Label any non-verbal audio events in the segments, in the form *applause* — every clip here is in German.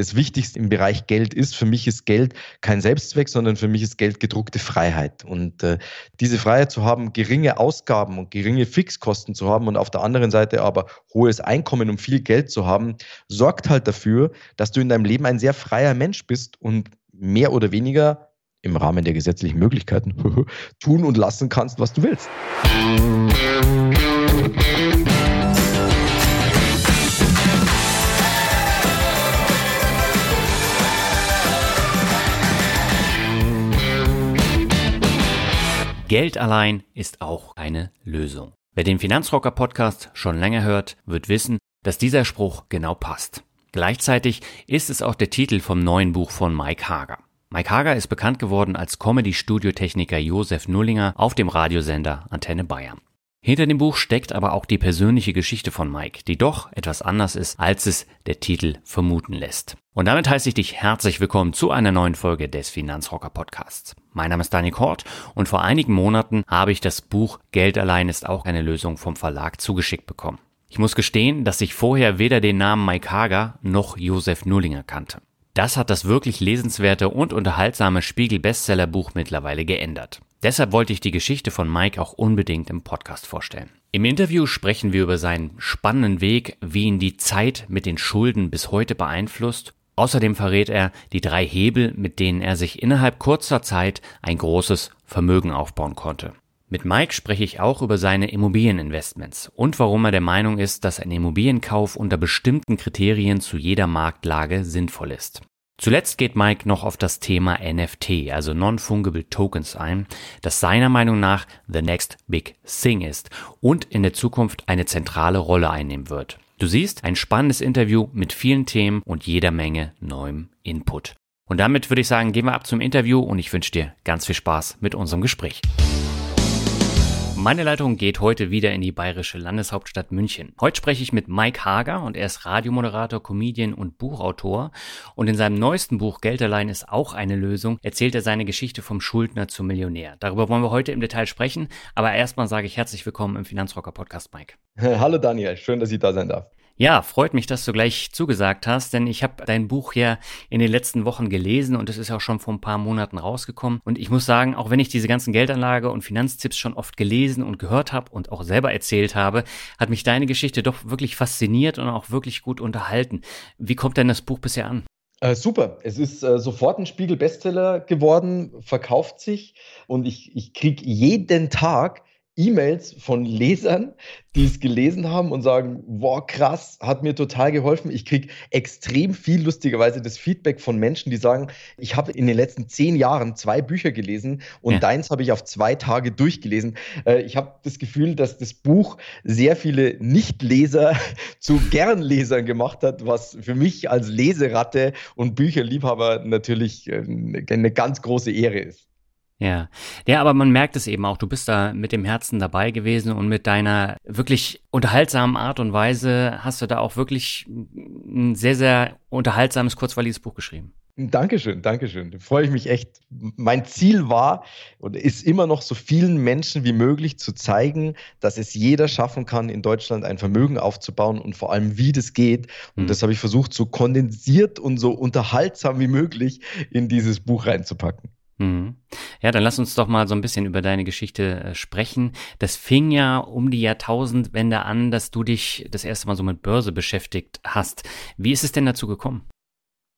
das Wichtigste im Bereich Geld ist. Für mich ist Geld kein Selbstzweck, sondern für mich ist Geld gedruckte Freiheit. Und äh, diese Freiheit zu haben, geringe Ausgaben und geringe Fixkosten zu haben und auf der anderen Seite aber hohes Einkommen und viel Geld zu haben, sorgt halt dafür, dass du in deinem Leben ein sehr freier Mensch bist und mehr oder weniger im Rahmen der gesetzlichen Möglichkeiten *laughs* tun und lassen kannst, was du willst. Geld allein ist auch eine Lösung. Wer den Finanzrocker Podcast schon länger hört, wird wissen, dass dieser Spruch genau passt. Gleichzeitig ist es auch der Titel vom neuen Buch von Mike Hager. Mike Hager ist bekannt geworden als Comedy-Studiotechniker Josef Nullinger auf dem Radiosender Antenne Bayern. Hinter dem Buch steckt aber auch die persönliche Geschichte von Mike, die doch etwas anders ist, als es der Titel vermuten lässt. Und damit heiße ich dich herzlich willkommen zu einer neuen Folge des Finanzrocker Podcasts. Mein Name ist Dani Kort und vor einigen Monaten habe ich das Buch Geld allein ist auch eine Lösung vom Verlag zugeschickt bekommen. Ich muss gestehen, dass ich vorher weder den Namen Mike Hager noch Josef Nullinger kannte. Das hat das wirklich lesenswerte und unterhaltsame Spiegel-Bestsellerbuch mittlerweile geändert. Deshalb wollte ich die Geschichte von Mike auch unbedingt im Podcast vorstellen. Im Interview sprechen wir über seinen spannenden Weg, wie ihn die Zeit mit den Schulden bis heute beeinflusst. Außerdem verrät er die drei Hebel, mit denen er sich innerhalb kurzer Zeit ein großes Vermögen aufbauen konnte. Mit Mike spreche ich auch über seine Immobilieninvestments und warum er der Meinung ist, dass ein Immobilienkauf unter bestimmten Kriterien zu jeder Marktlage sinnvoll ist. Zuletzt geht Mike noch auf das Thema NFT, also Non-Fungible Tokens ein, das seiner Meinung nach the next big thing ist und in der Zukunft eine zentrale Rolle einnehmen wird. Du siehst, ein spannendes Interview mit vielen Themen und jeder Menge neuem Input. Und damit würde ich sagen, gehen wir ab zum Interview und ich wünsche dir ganz viel Spaß mit unserem Gespräch. Meine Leitung geht heute wieder in die bayerische Landeshauptstadt München. Heute spreche ich mit Mike Hager und er ist Radiomoderator, Comedian und Buchautor. Und in seinem neuesten Buch Geld allein ist auch eine Lösung, erzählt er seine Geschichte vom Schuldner zum Millionär. Darüber wollen wir heute im Detail sprechen. Aber erstmal sage ich herzlich willkommen im Finanzrocker Podcast, Mike. *laughs* Hallo Daniel, schön, dass ich da sein darf. Ja, freut mich, dass du gleich zugesagt hast, denn ich habe dein Buch ja in den letzten Wochen gelesen und es ist auch schon vor ein paar Monaten rausgekommen. Und ich muss sagen, auch wenn ich diese ganzen Geldanlage- und Finanztipps schon oft gelesen und gehört habe und auch selber erzählt habe, hat mich deine Geschichte doch wirklich fasziniert und auch wirklich gut unterhalten. Wie kommt denn das Buch bisher an? Äh, super, es ist äh, sofort ein Spiegel-Bestseller geworden, verkauft sich und ich, ich kriege jeden Tag E-Mails von Lesern, die es gelesen haben und sagen, wow, krass, hat mir total geholfen. Ich kriege extrem viel lustigerweise das Feedback von Menschen, die sagen, ich habe in den letzten zehn Jahren zwei Bücher gelesen und ja. deins habe ich auf zwei Tage durchgelesen. Äh, ich habe das Gefühl, dass das Buch sehr viele Nichtleser *laughs* zu Gernlesern gemacht hat, was für mich als Leseratte und Bücherliebhaber natürlich äh, eine ganz große Ehre ist. Ja, ja, aber man merkt es eben auch. Du bist da mit dem Herzen dabei gewesen und mit deiner wirklich unterhaltsamen Art und Weise hast du da auch wirklich ein sehr, sehr unterhaltsames, kurzweiliges Buch geschrieben. Dankeschön, Dankeschön. Da freue ich mich echt. Mein Ziel war und ist immer noch so vielen Menschen wie möglich zu zeigen, dass es jeder schaffen kann, in Deutschland ein Vermögen aufzubauen und vor allem, wie das geht. Und mhm. das habe ich versucht, so kondensiert und so unterhaltsam wie möglich in dieses Buch reinzupacken. Mhm. Ja, dann lass uns doch mal so ein bisschen über deine Geschichte äh, sprechen. Das fing ja um die Jahrtausendwende an, dass du dich das erste Mal so mit Börse beschäftigt hast. Wie ist es denn dazu gekommen?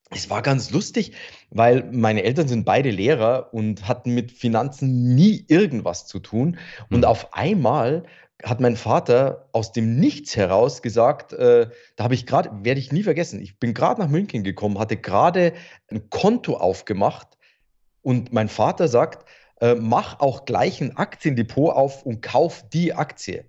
Es war ganz lustig, weil meine Eltern sind beide Lehrer und hatten mit Finanzen nie irgendwas zu tun. Und mhm. auf einmal hat mein Vater aus dem Nichts heraus gesagt, äh, da habe ich gerade, werde ich nie vergessen, ich bin gerade nach München gekommen, hatte gerade ein Konto aufgemacht und mein Vater sagt, äh, mach auch gleich ein Aktiendepot auf und kauf die Aktie.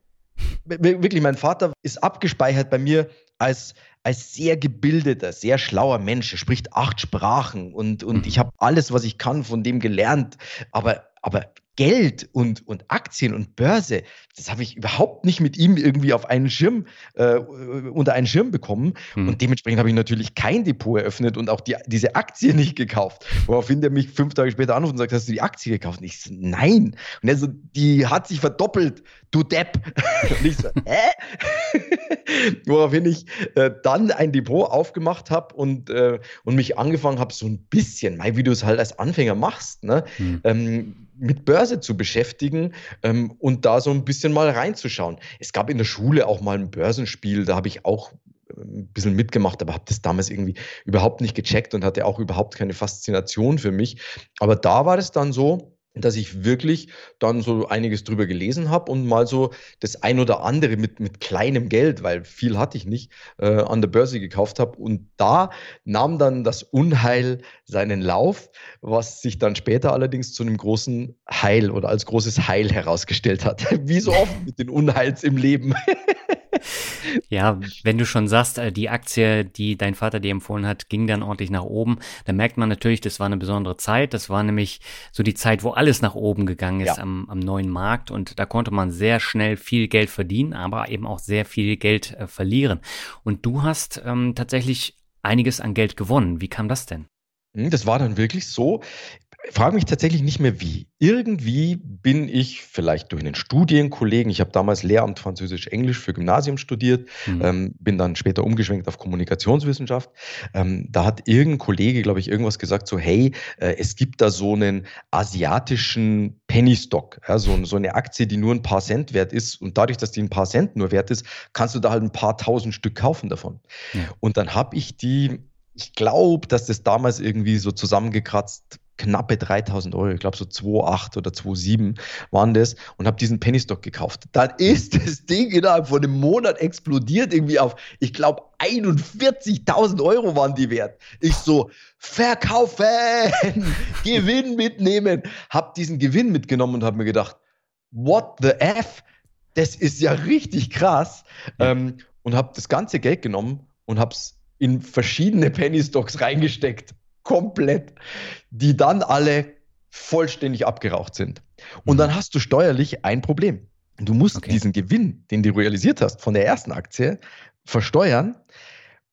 Wirklich, mein Vater ist abgespeichert bei mir als, als sehr gebildeter, sehr schlauer Mensch. Er spricht acht Sprachen und, und ich habe alles, was ich kann, von dem gelernt. Aber, aber Geld und, und Aktien und Börse, das habe ich überhaupt nicht mit ihm irgendwie auf einen Schirm, äh, unter einen Schirm bekommen. Hm. Und dementsprechend habe ich natürlich kein Depot eröffnet und auch die, diese Aktie nicht gekauft. Woraufhin der mich fünf Tage später anruft und sagt, hast du die Aktie gekauft? Und ich so, nein. Und er so, die hat sich verdoppelt, du Depp. *laughs* Und ich so, hä? *laughs* Woraufhin ich äh, dann ein Depot aufgemacht habe und, äh, und mich angefangen habe, so ein bisschen, wie du es halt als Anfänger machst, ne? Hm. Ähm, mit Börse zu beschäftigen ähm, und da so ein bisschen mal reinzuschauen. Es gab in der Schule auch mal ein Börsenspiel, da habe ich auch äh, ein bisschen mitgemacht, aber habe das damals irgendwie überhaupt nicht gecheckt und hatte auch überhaupt keine Faszination für mich. Aber da war es dann so, dass ich wirklich dann so einiges drüber gelesen habe und mal so das ein oder andere mit, mit kleinem Geld, weil viel hatte ich nicht, äh, an der Börse gekauft habe. Und da nahm dann das Unheil seinen Lauf, was sich dann später allerdings zu einem großen Heil oder als großes Heil herausgestellt hat. *laughs* Wie so oft mit den Unheils im Leben. *laughs* Ja, wenn du schon sagst, äh, die Aktie, die dein Vater dir empfohlen hat, ging dann ordentlich nach oben, dann merkt man natürlich, das war eine besondere Zeit. Das war nämlich so die Zeit, wo alles nach oben gegangen ist ja. am, am neuen Markt und da konnte man sehr schnell viel Geld verdienen, aber eben auch sehr viel Geld äh, verlieren. Und du hast ähm, tatsächlich einiges an Geld gewonnen. Wie kam das denn? Hm, das war dann wirklich so frage mich tatsächlich nicht mehr wie. Irgendwie bin ich vielleicht durch einen Studienkollegen, ich habe damals Lehramt Französisch-Englisch für Gymnasium studiert, mhm. ähm, bin dann später umgeschwenkt auf Kommunikationswissenschaft. Ähm, da hat irgendein Kollege, glaube ich, irgendwas gesagt, so hey, äh, es gibt da so einen asiatischen Penny Stock, ja, so, so eine Aktie, die nur ein paar Cent wert ist und dadurch, dass die ein paar Cent nur wert ist, kannst du da halt ein paar tausend Stück kaufen davon. Ja. Und dann habe ich die ich glaube, dass das damals irgendwie so zusammengekratzt knappe 3000 Euro, ich glaube so 2,8 oder 2,7 waren das und habe diesen Penny Stock gekauft. Dann *laughs* ist das Ding innerhalb von einem Monat explodiert irgendwie auf, ich glaube 41.000 Euro waren die wert. Ich so, verkaufen, *laughs* Gewinn mitnehmen. Hab diesen Gewinn mitgenommen und habe mir gedacht, what the F? Das ist ja richtig krass. Ähm, und habe das ganze Geld genommen und habe es in verschiedene Penny Stocks reingesteckt komplett, die dann alle vollständig abgeraucht sind. Und mhm. dann hast du steuerlich ein Problem. Du musst okay. diesen Gewinn, den du realisiert hast von der ersten Aktie, versteuern.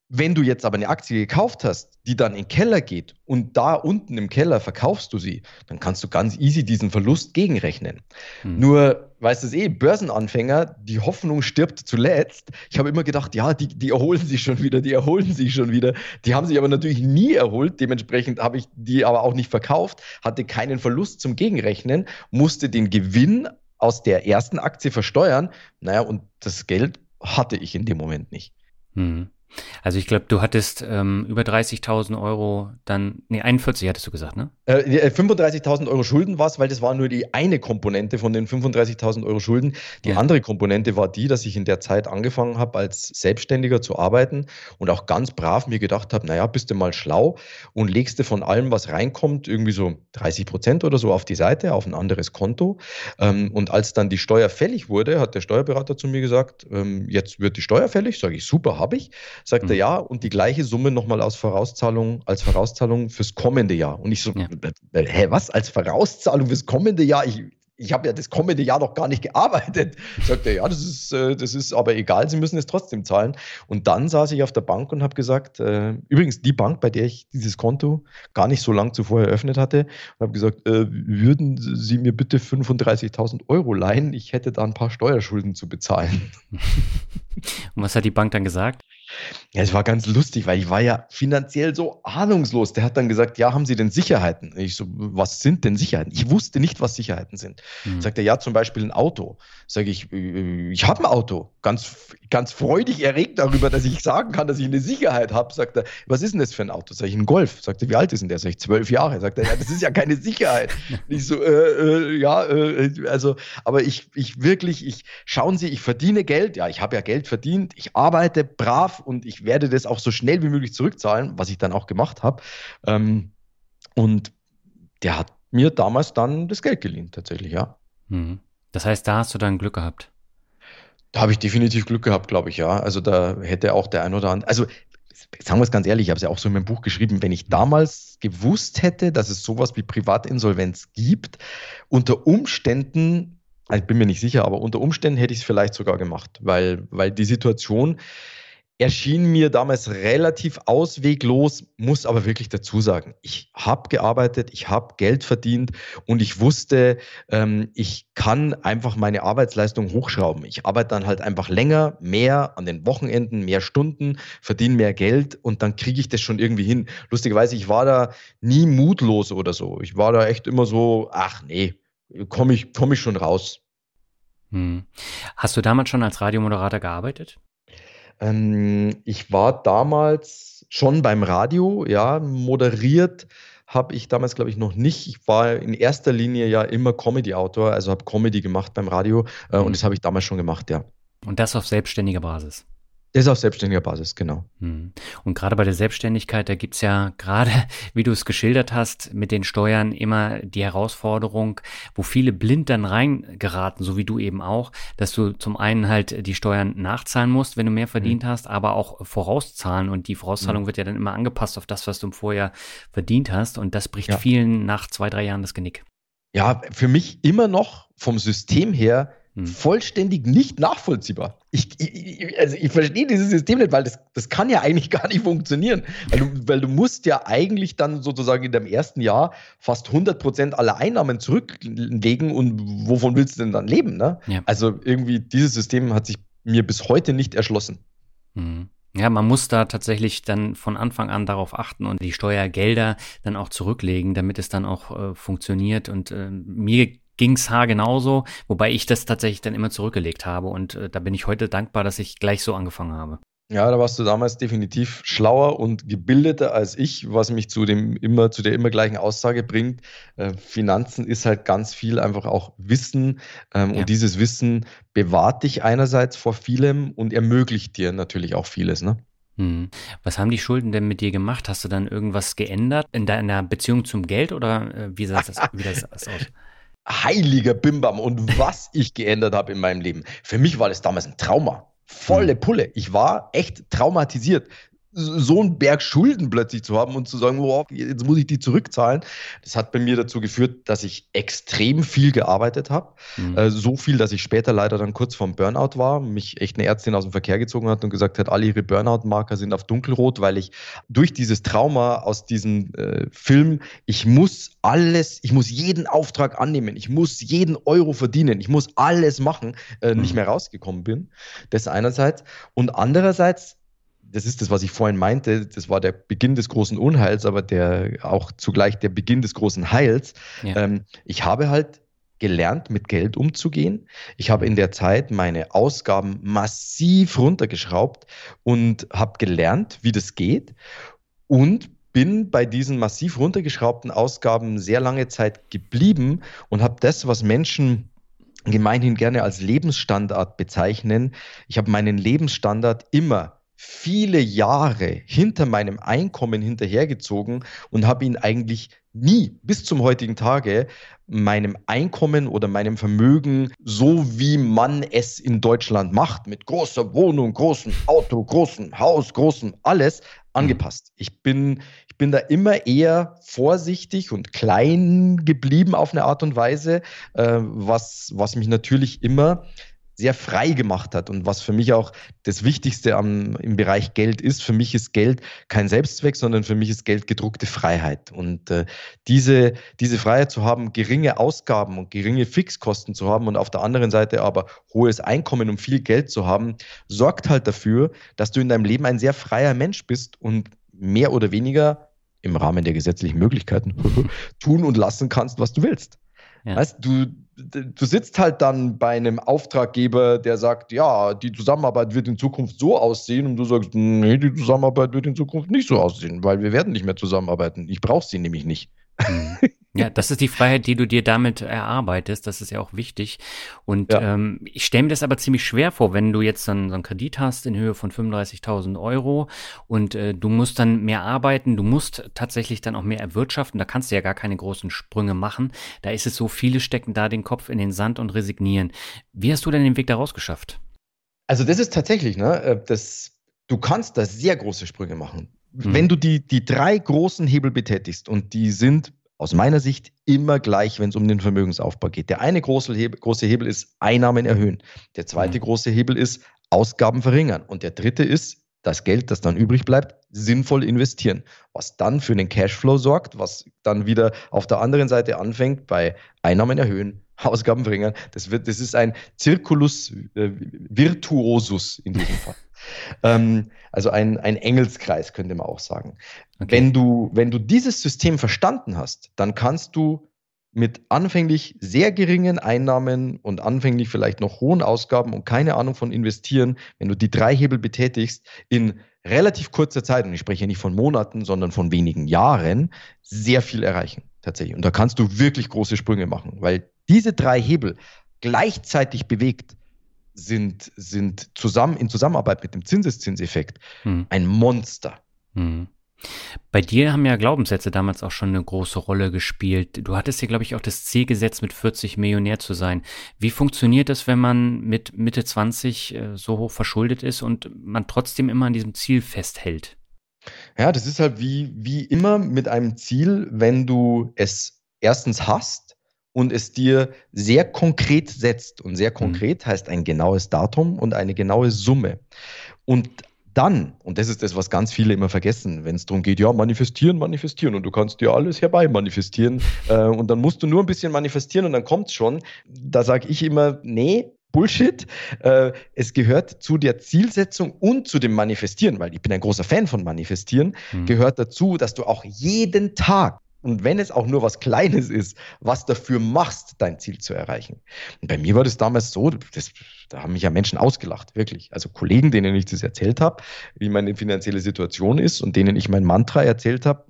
Wenn du jetzt aber eine Aktie gekauft hast, die dann in den Keller geht und da unten im Keller verkaufst du sie, dann kannst du ganz easy diesen Verlust gegenrechnen. Hm. Nur, weißt du es eh, Börsenanfänger, die Hoffnung stirbt zuletzt. Ich habe immer gedacht, ja, die, die erholen sich schon wieder, die erholen sich schon wieder. Die haben sich aber natürlich nie erholt. Dementsprechend habe ich die aber auch nicht verkauft, hatte keinen Verlust zum Gegenrechnen, musste den Gewinn aus der ersten Aktie versteuern. Naja, und das Geld hatte ich in dem Moment nicht. Hm. Also ich glaube, du hattest ähm, über 30.000 Euro dann, nee, 41 hattest du gesagt, ne? Äh, 35.000 äh, Euro Schulden war es, weil das war nur die eine Komponente von den 35.000 Euro Schulden. Die ja. andere Komponente war die, dass ich in der Zeit angefangen habe, als Selbstständiger zu arbeiten und auch ganz brav mir gedacht habe, naja, bist du mal schlau und legst du von allem, was reinkommt, irgendwie so 30 Prozent oder so auf die Seite, auf ein anderes Konto. Ähm, und als dann die Steuer fällig wurde, hat der Steuerberater zu mir gesagt, ähm, jetzt wird die Steuer fällig. Sage ich, super, habe ich. Sagt mhm. er ja und die gleiche Summe nochmal aus Vorauszahlung, als Vorauszahlung fürs kommende Jahr. Und ich so, ja. Äh, hä, was? Als Vorauszahlung fürs kommende Jahr? Ich, ich habe ja das kommende Jahr noch gar nicht gearbeitet. *laughs* Sagt er, ja, das ist, äh, das ist aber egal, Sie müssen es trotzdem zahlen. Und dann saß ich auf der Bank und habe gesagt, äh, übrigens die Bank, bei der ich dieses Konto gar nicht so lang zuvor eröffnet hatte, und habe gesagt, äh, würden Sie mir bitte 35.000 Euro leihen? Ich hätte da ein paar Steuerschulden zu bezahlen. *laughs* Und was hat die Bank dann gesagt? Ja, es war ganz lustig, weil ich war ja finanziell so ahnungslos. Der hat dann gesagt, ja, haben Sie denn Sicherheiten? Ich so, was sind denn Sicherheiten? Ich wusste nicht, was Sicherheiten sind. Mhm. Sagt er, ja, zum Beispiel ein Auto. Sage ich, äh, ich habe ein Auto. Ganz, ganz freudig erregt darüber, dass ich sagen kann, dass ich eine Sicherheit habe. Sagt er, was ist denn das für ein Auto? Sag ich, ein Golf. Sagt er, wie alt ist denn der? Sag ich, zwölf Jahre. Sagt er, ja, das ist ja keine Sicherheit. *laughs* ich so, äh, äh, ja, äh, also, aber ich, ich wirklich, ich, schauen Sie, ich verdiene Geld. Ja, ich habe ja Geld verdient. Ich arbeite brav und ich werde das auch so schnell wie möglich zurückzahlen, was ich dann auch gemacht habe. Ähm, und der hat mir damals dann das Geld geliehen, tatsächlich, ja. Mhm. Das heißt, da hast du dann Glück gehabt. Da habe ich definitiv Glück gehabt, glaube ich, ja. Also da hätte auch der ein oder andere. Also sagen wir es ganz ehrlich, ich habe es ja auch so in meinem Buch geschrieben, wenn ich damals gewusst hätte, dass es sowas wie Privatinsolvenz gibt, unter Umständen, also ich bin mir nicht sicher, aber unter Umständen hätte ich es vielleicht sogar gemacht, weil, weil die Situation, erschien mir damals relativ ausweglos, muss aber wirklich dazu sagen, ich habe gearbeitet, ich habe Geld verdient und ich wusste, ähm, ich kann einfach meine Arbeitsleistung hochschrauben. Ich arbeite dann halt einfach länger, mehr an den Wochenenden, mehr Stunden, verdiene mehr Geld und dann kriege ich das schon irgendwie hin. Lustigerweise, ich war da nie mutlos oder so. Ich war da echt immer so, ach nee, komme ich, komm ich schon raus. Hm. Hast du damals schon als Radiomoderator gearbeitet? Ähm, ich war damals schon beim Radio, ja, moderiert habe ich damals, glaube ich, noch nicht. Ich war in erster Linie ja immer Comedy-Autor, also habe Comedy gemacht beim Radio äh, mhm. und das habe ich damals schon gemacht, ja. Und das auf selbstständiger Basis? Das ist auf selbstständiger Basis, genau. Hm. Und gerade bei der Selbstständigkeit, da gibt's ja gerade, *laughs* wie du es geschildert hast, mit den Steuern immer die Herausforderung, wo viele blind dann reingeraten, so wie du eben auch, dass du zum einen halt die Steuern nachzahlen musst, wenn du mehr verdient mhm. hast, aber auch vorauszahlen. Und die Vorauszahlung mhm. wird ja dann immer angepasst auf das, was du vorher verdient hast. Und das bricht ja. vielen nach zwei, drei Jahren das Genick. Ja, für mich immer noch vom System her hm. vollständig nicht nachvollziehbar. Ich, ich, also ich verstehe dieses System nicht, weil das, das kann ja eigentlich *laughs* gar nicht funktionieren. Weil du, weil du musst ja eigentlich dann sozusagen in deinem ersten Jahr fast 100 Prozent aller Einnahmen zurücklegen und wovon willst du denn dann leben? Ne? Ja. Also irgendwie dieses System hat sich mir bis heute nicht erschlossen. Mhm. Ja, man muss da tatsächlich dann von Anfang an darauf achten und die Steuergelder dann auch zurücklegen, damit es dann auch äh, funktioniert. Und äh, mir ging's Haar genauso, wobei ich das tatsächlich dann immer zurückgelegt habe und äh, da bin ich heute dankbar, dass ich gleich so angefangen habe. Ja, da warst du damals definitiv schlauer und gebildeter als ich, was mich zu dem immer, zu der immer gleichen Aussage bringt. Äh, Finanzen ist halt ganz viel einfach auch Wissen. Ähm, ja. Und dieses Wissen bewahrt dich einerseits vor vielem und ermöglicht dir natürlich auch vieles, ne? Hm. Was haben die Schulden denn mit dir gemacht? Hast du dann irgendwas geändert in deiner Beziehung zum Geld oder äh, wie sah das, wie das *laughs* aus? Heiliger Bimbam und was ich geändert habe in meinem Leben. Für mich war das damals ein Trauma. Volle hm. Pulle. Ich war echt traumatisiert so einen Berg Schulden plötzlich zu haben und zu sagen, wow, jetzt muss ich die zurückzahlen, das hat bei mir dazu geführt, dass ich extrem viel gearbeitet habe. Mhm. Äh, so viel, dass ich später leider dann kurz vorm Burnout war, mich echt eine Ärztin aus dem Verkehr gezogen hat und gesagt hat, alle ihre Burnout-Marker sind auf dunkelrot, weil ich durch dieses Trauma aus diesem äh, Film, ich muss alles, ich muss jeden Auftrag annehmen, ich muss jeden Euro verdienen, ich muss alles machen, äh, mhm. nicht mehr rausgekommen bin. Das einerseits. Und andererseits das ist das, was ich vorhin meinte, das war der Beginn des großen Unheils, aber der auch zugleich der Beginn des großen Heils. Ja. Ähm, ich habe halt gelernt, mit Geld umzugehen. Ich habe in der Zeit meine Ausgaben massiv runtergeschraubt und habe gelernt, wie das geht und bin bei diesen massiv runtergeschraubten Ausgaben sehr lange Zeit geblieben und habe das, was Menschen gemeinhin gerne als Lebensstandard bezeichnen, ich habe meinen Lebensstandard immer viele Jahre hinter meinem Einkommen hinterhergezogen und habe ihn eigentlich nie bis zum heutigen Tage meinem Einkommen oder meinem Vermögen, so wie man es in Deutschland macht, mit großer Wohnung, großem Auto, großem Haus, großem alles, angepasst. Ich bin, ich bin da immer eher vorsichtig und klein geblieben auf eine Art und Weise, äh, was, was mich natürlich immer sehr frei gemacht hat und was für mich auch das Wichtigste am, im Bereich Geld ist. Für mich ist Geld kein Selbstzweck, sondern für mich ist Geld gedruckte Freiheit. Und äh, diese, diese Freiheit zu haben, geringe Ausgaben und geringe Fixkosten zu haben und auf der anderen Seite aber hohes Einkommen und viel Geld zu haben, sorgt halt dafür, dass du in deinem Leben ein sehr freier Mensch bist und mehr oder weniger im Rahmen der gesetzlichen Möglichkeiten *laughs* tun und lassen kannst, was du willst. Ja. Weißt du, du sitzt halt dann bei einem Auftraggeber, der sagt, ja, die Zusammenarbeit wird in Zukunft so aussehen und du sagst, nee, die Zusammenarbeit wird in Zukunft nicht so aussehen, weil wir werden nicht mehr zusammenarbeiten. Ich brauche sie nämlich nicht. Mhm. *laughs* Ja, das ist die Freiheit, die du dir damit erarbeitest. Das ist ja auch wichtig. Und ja. ähm, ich stelle mir das aber ziemlich schwer vor, wenn du jetzt dann so einen Kredit hast in Höhe von 35.000 Euro und äh, du musst dann mehr arbeiten, du musst tatsächlich dann auch mehr erwirtschaften. Da kannst du ja gar keine großen Sprünge machen. Da ist es so, viele stecken da den Kopf in den Sand und resignieren. Wie hast du denn den Weg daraus geschafft? Also das ist tatsächlich, ne, äh, das du kannst da sehr große Sprünge machen. Mhm. Wenn du die, die drei großen Hebel betätigst und die sind aus meiner Sicht immer gleich, wenn es um den Vermögensaufbau geht. Der eine große Hebel, große Hebel ist Einnahmen erhöhen. Der zweite mhm. große Hebel ist Ausgaben verringern. Und der dritte ist das Geld, das dann übrig bleibt, sinnvoll investieren, was dann für einen Cashflow sorgt, was dann wieder auf der anderen Seite anfängt bei Einnahmen erhöhen, *laughs* Ausgaben verringern. Das, wird, das ist ein Circulus äh, virtuosus in diesem Fall. *laughs* ähm, also ein, ein Engelskreis, könnte man auch sagen. Okay. Wenn, du, wenn du dieses System verstanden hast, dann kannst du mit anfänglich sehr geringen Einnahmen und anfänglich vielleicht noch hohen Ausgaben und keine Ahnung von investieren, wenn du die drei Hebel betätigst, in relativ kurzer Zeit, und ich spreche nicht von Monaten, sondern von wenigen Jahren, sehr viel erreichen tatsächlich. Und da kannst du wirklich große Sprünge machen, weil diese drei Hebel gleichzeitig bewegt sind, sind zusammen in Zusammenarbeit mit dem Zinseszinseffekt hm. ein Monster. Hm. Bei dir haben ja Glaubenssätze damals auch schon eine große Rolle gespielt. Du hattest dir, glaube ich, auch das Ziel gesetzt, mit 40 Millionär zu sein. Wie funktioniert das, wenn man mit Mitte 20 äh, so hoch verschuldet ist und man trotzdem immer an diesem Ziel festhält? Ja, das ist halt wie, wie immer mit einem Ziel, wenn du es erstens hast und es dir sehr konkret setzt. Und sehr mhm. konkret mhm. heißt ein genaues Datum und eine genaue Summe. Und dann, und das ist das, was ganz viele immer vergessen, wenn es darum geht, ja, manifestieren, manifestieren und du kannst dir alles herbei manifestieren *laughs* äh, und dann musst du nur ein bisschen manifestieren und dann kommt es schon. Da sage ich immer, nee, Bullshit. Äh, es gehört zu der Zielsetzung und zu dem Manifestieren, weil ich bin ein großer Fan von Manifestieren, mhm. gehört dazu, dass du auch jeden Tag und wenn es auch nur was Kleines ist, was dafür machst, dein Ziel zu erreichen. Und bei mir war das damals so, das, da haben mich ja Menschen ausgelacht, wirklich. Also Kollegen, denen ich das erzählt habe, wie meine finanzielle Situation ist und denen ich mein Mantra erzählt habe,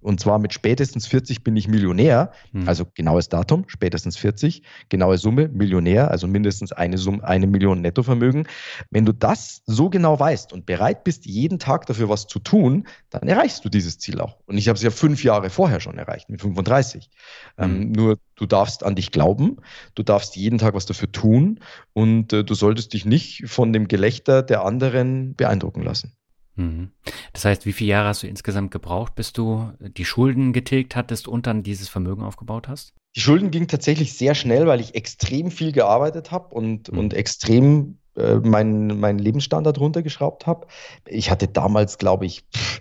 und zwar mit spätestens 40 bin ich Millionär, hm. also genaues Datum, spätestens 40, genaue Summe, Millionär, also mindestens eine, Summe, eine Million Nettovermögen. Wenn du das so genau weißt und bereit bist, jeden Tag dafür was zu tun, dann erreichst du dieses Ziel auch. Und ich habe es ja fünf Jahre vorher schon erreicht, mit 35. Ähm, hm. Ähm, nur du darfst an dich glauben, du darfst jeden Tag was dafür tun und äh, du solltest dich nicht von dem Gelächter der anderen beeindrucken lassen. Mhm. Das heißt, wie viele Jahre hast du insgesamt gebraucht, bis du die Schulden getilgt hattest und dann dieses Vermögen aufgebaut hast? Die Schulden gingen tatsächlich sehr schnell, weil ich extrem viel gearbeitet habe und, mhm. und extrem äh, meinen mein Lebensstandard runtergeschraubt habe. Ich hatte damals, glaube ich, pff,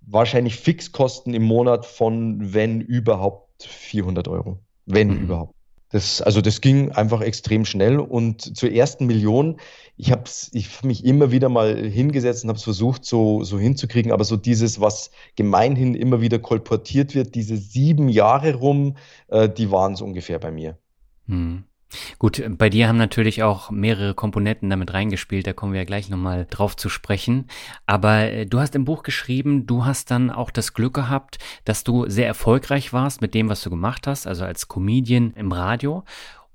wahrscheinlich Fixkosten im Monat von, wenn überhaupt, 400 Euro. Wenn mhm. überhaupt. Das, also das ging einfach extrem schnell und zur ersten Million, ich habe ich hab mich immer wieder mal hingesetzt und habe es versucht so, so hinzukriegen, aber so dieses, was gemeinhin immer wieder kolportiert wird, diese sieben Jahre rum, äh, die waren es ungefähr bei mir. Hm. Gut, bei dir haben natürlich auch mehrere Komponenten damit reingespielt, da kommen wir ja gleich nochmal drauf zu sprechen. Aber äh, du hast im Buch geschrieben, du hast dann auch das Glück gehabt, dass du sehr erfolgreich warst mit dem, was du gemacht hast, also als Comedian im Radio.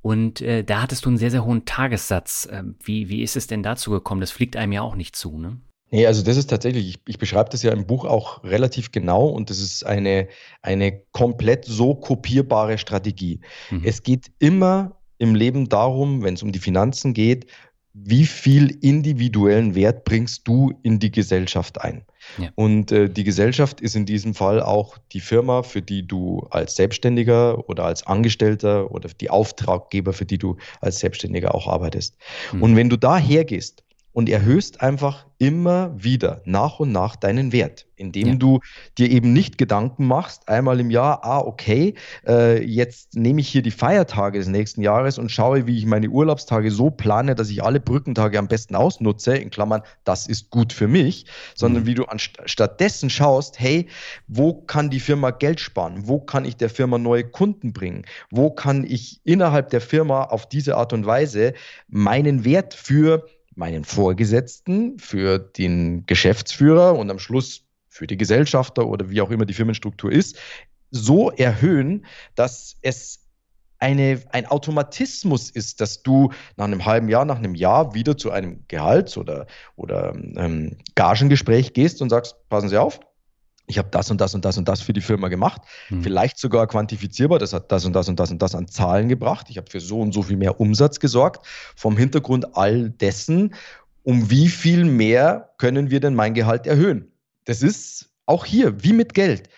Und äh, da hattest du einen sehr, sehr hohen Tagessatz. Ähm, wie, wie ist es denn dazu gekommen? Das fliegt einem ja auch nicht zu, ne? Nee, also das ist tatsächlich, ich, ich beschreibe das ja im Buch auch relativ genau und das ist eine, eine komplett so kopierbare Strategie. Mhm. Es geht immer im Leben darum, wenn es um die Finanzen geht, wie viel individuellen Wert bringst du in die Gesellschaft ein? Ja. Und äh, die Gesellschaft ist in diesem Fall auch die Firma, für die du als Selbstständiger oder als Angestellter oder die Auftraggeber, für die du als Selbstständiger auch arbeitest. Mhm. Und wenn du da hergehst und erhöhst einfach immer wieder nach und nach deinen Wert, indem ja. du dir eben nicht Gedanken machst, einmal im Jahr, ah, okay, äh, jetzt nehme ich hier die Feiertage des nächsten Jahres und schaue, wie ich meine Urlaubstage so plane, dass ich alle Brückentage am besten ausnutze, in Klammern, das ist gut für mich, sondern mhm. wie du stattdessen schaust, hey, wo kann die Firma Geld sparen? Wo kann ich der Firma neue Kunden bringen? Wo kann ich innerhalb der Firma auf diese Art und Weise meinen Wert für meinen Vorgesetzten, für den Geschäftsführer und am Schluss für die Gesellschafter oder wie auch immer die Firmenstruktur ist, so erhöhen, dass es eine, ein Automatismus ist, dass du nach einem halben Jahr, nach einem Jahr wieder zu einem Gehalts- oder, oder ähm, Gagengespräch gehst und sagst, passen Sie auf, ich habe das und das und das und das für die Firma gemacht, hm. vielleicht sogar quantifizierbar, das hat das und das und das und das an Zahlen gebracht, ich habe für so und so viel mehr Umsatz gesorgt, vom Hintergrund all dessen um wie viel mehr können wir denn mein Gehalt erhöhen? Das ist auch hier, wie mit Geld.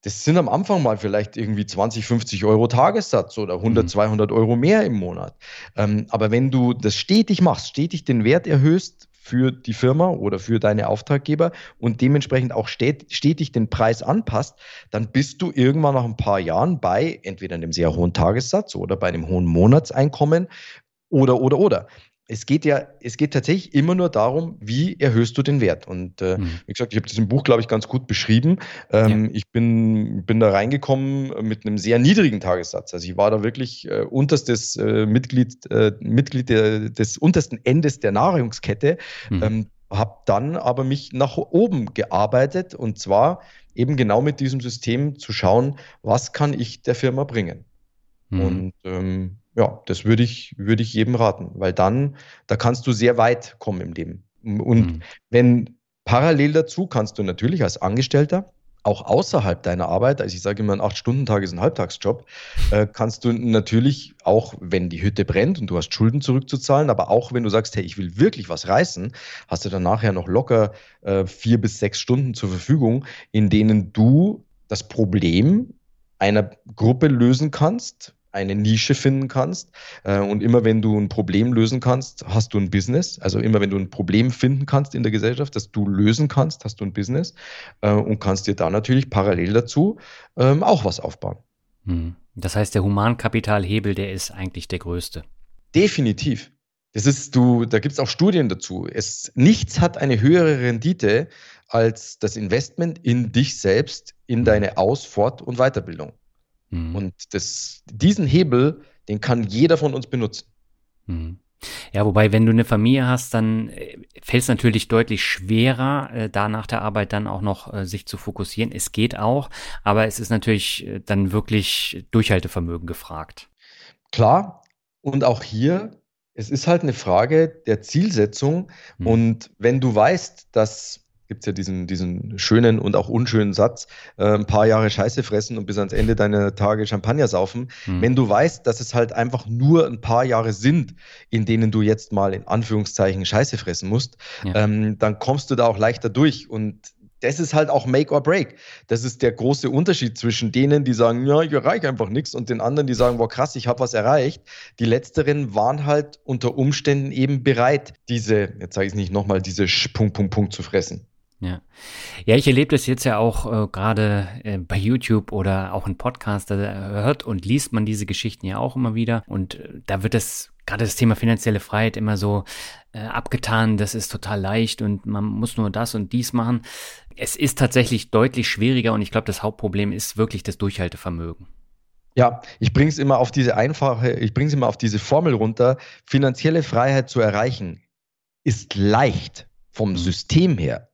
Das sind am Anfang mal vielleicht irgendwie 20, 50 Euro Tagessatz oder 100, mhm. 200 Euro mehr im Monat. Ähm, aber wenn du das stetig machst, stetig den Wert erhöhst für die Firma oder für deine Auftraggeber und dementsprechend auch stetig den Preis anpasst, dann bist du irgendwann nach ein paar Jahren bei entweder einem sehr hohen Tagessatz oder bei einem hohen Monatseinkommen oder, oder, oder es geht ja, es geht tatsächlich immer nur darum, wie erhöhst du den Wert. Und äh, mhm. wie gesagt, ich habe das im Buch, glaube ich, ganz gut beschrieben. Ähm, ja. Ich bin, bin da reingekommen mit einem sehr niedrigen Tagessatz. Also ich war da wirklich äh, unterstes äh, Mitglied, äh, Mitglied der, des untersten Endes der Nahrungskette. Mhm. Ähm, habe dann aber mich nach oben gearbeitet und zwar eben genau mit diesem System zu schauen, was kann ich der Firma bringen. Mhm. Und ähm, ja, das würde ich, würde ich jedem raten, weil dann, da kannst du sehr weit kommen im Leben. Und mhm. wenn parallel dazu kannst du natürlich als Angestellter auch außerhalb deiner Arbeit, also ich sage immer, ein Acht-Stunden-Tag ist ein Halbtagsjob, äh, kannst du natürlich auch, wenn die Hütte brennt und du hast Schulden zurückzuzahlen, aber auch wenn du sagst, hey, ich will wirklich was reißen, hast du dann nachher noch locker äh, vier bis sechs Stunden zur Verfügung, in denen du das Problem einer Gruppe lösen kannst, eine Nische finden kannst. Äh, und immer wenn du ein Problem lösen kannst, hast du ein Business. Also immer wenn du ein Problem finden kannst in der Gesellschaft, das du lösen kannst, hast du ein Business äh, und kannst dir da natürlich parallel dazu ähm, auch was aufbauen. Hm. Das heißt, der Humankapitalhebel, der ist eigentlich der größte. Definitiv. Das ist du, da gibt es auch Studien dazu. Es, nichts hat eine höhere Rendite als das Investment in dich selbst, in hm. deine Aus-, Fort- und Weiterbildung. Mhm. Und das, diesen Hebel, den kann jeder von uns benutzen. Mhm. Ja, wobei, wenn du eine Familie hast, dann äh, fällt es natürlich deutlich schwerer, äh, da nach der Arbeit dann auch noch äh, sich zu fokussieren. Es geht auch, aber es ist natürlich dann wirklich Durchhaltevermögen gefragt. Klar, und auch hier, es ist halt eine Frage der Zielsetzung. Mhm. Und wenn du weißt, dass gibt es ja diesen, diesen schönen und auch unschönen Satz, äh, ein paar Jahre Scheiße fressen und bis ans Ende deiner Tage Champagner saufen. Mhm. Wenn du weißt, dass es halt einfach nur ein paar Jahre sind, in denen du jetzt mal in Anführungszeichen Scheiße fressen musst, ja. ähm, dann kommst du da auch leichter durch. Und das ist halt auch Make or Break. Das ist der große Unterschied zwischen denen, die sagen, ja, ich erreiche einfach nichts, und den anderen, die sagen, boah, krass, ich habe was erreicht. Die letzteren waren halt unter Umständen eben bereit, diese, jetzt sage ich es nicht nochmal, diese Sch Punkt, Punkt, Punkt zu fressen. Ja. Ja, ich erlebe das jetzt ja auch äh, gerade äh, bei YouTube oder auch in Podcasts, da hört und liest man diese Geschichten ja auch immer wieder. Und äh, da wird das, gerade das Thema finanzielle Freiheit immer so äh, abgetan, das ist total leicht und man muss nur das und dies machen. Es ist tatsächlich deutlich schwieriger und ich glaube, das Hauptproblem ist wirklich das Durchhaltevermögen. Ja, ich bringe es immer auf diese einfache, ich bringe es immer auf diese Formel runter. Finanzielle Freiheit zu erreichen ist leicht vom mhm. System her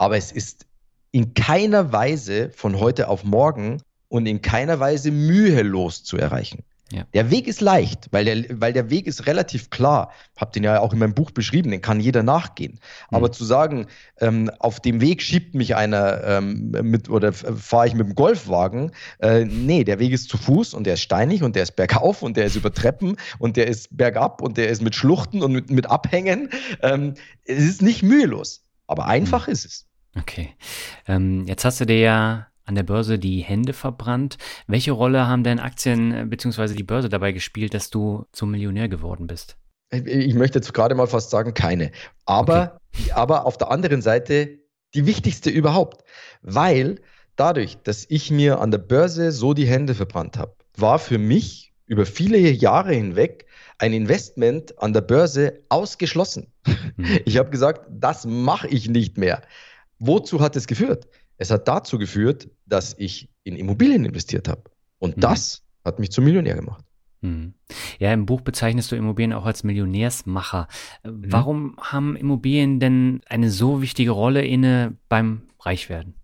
aber es ist in keiner Weise von heute auf morgen und in keiner Weise mühelos zu erreichen. Ja. Der Weg ist leicht, weil der, weil der Weg ist relativ klar. Hab den ja auch in meinem Buch beschrieben, den kann jeder nachgehen. Mhm. Aber zu sagen, ähm, auf dem Weg schiebt mich einer ähm, mit oder fahre ich mit dem Golfwagen, äh, nee, der Weg ist zu Fuß und der ist steinig und der ist bergauf und der ist über Treppen und der ist bergab und der ist mit Schluchten und mit, mit Abhängen. Ähm, es ist nicht mühelos, aber einfach mhm. ist es. Okay. Ähm, jetzt hast du dir ja an der Börse die Hände verbrannt. Welche Rolle haben denn Aktien äh, bzw. die Börse dabei gespielt, dass du zum Millionär geworden bist? Ich möchte jetzt gerade mal fast sagen, keine. Aber, okay. aber auf der anderen Seite die wichtigste überhaupt. Weil dadurch, dass ich mir an der Börse so die Hände verbrannt habe, war für mich über viele Jahre hinweg ein Investment an der Börse ausgeschlossen. Mhm. Ich habe gesagt, das mache ich nicht mehr. Wozu hat es geführt? Es hat dazu geführt, dass ich in Immobilien investiert habe. Und mhm. das hat mich zum Millionär gemacht. Mhm. Ja, im Buch bezeichnest du Immobilien auch als Millionärsmacher. Mhm. Warum haben Immobilien denn eine so wichtige Rolle inne beim Reichwerden?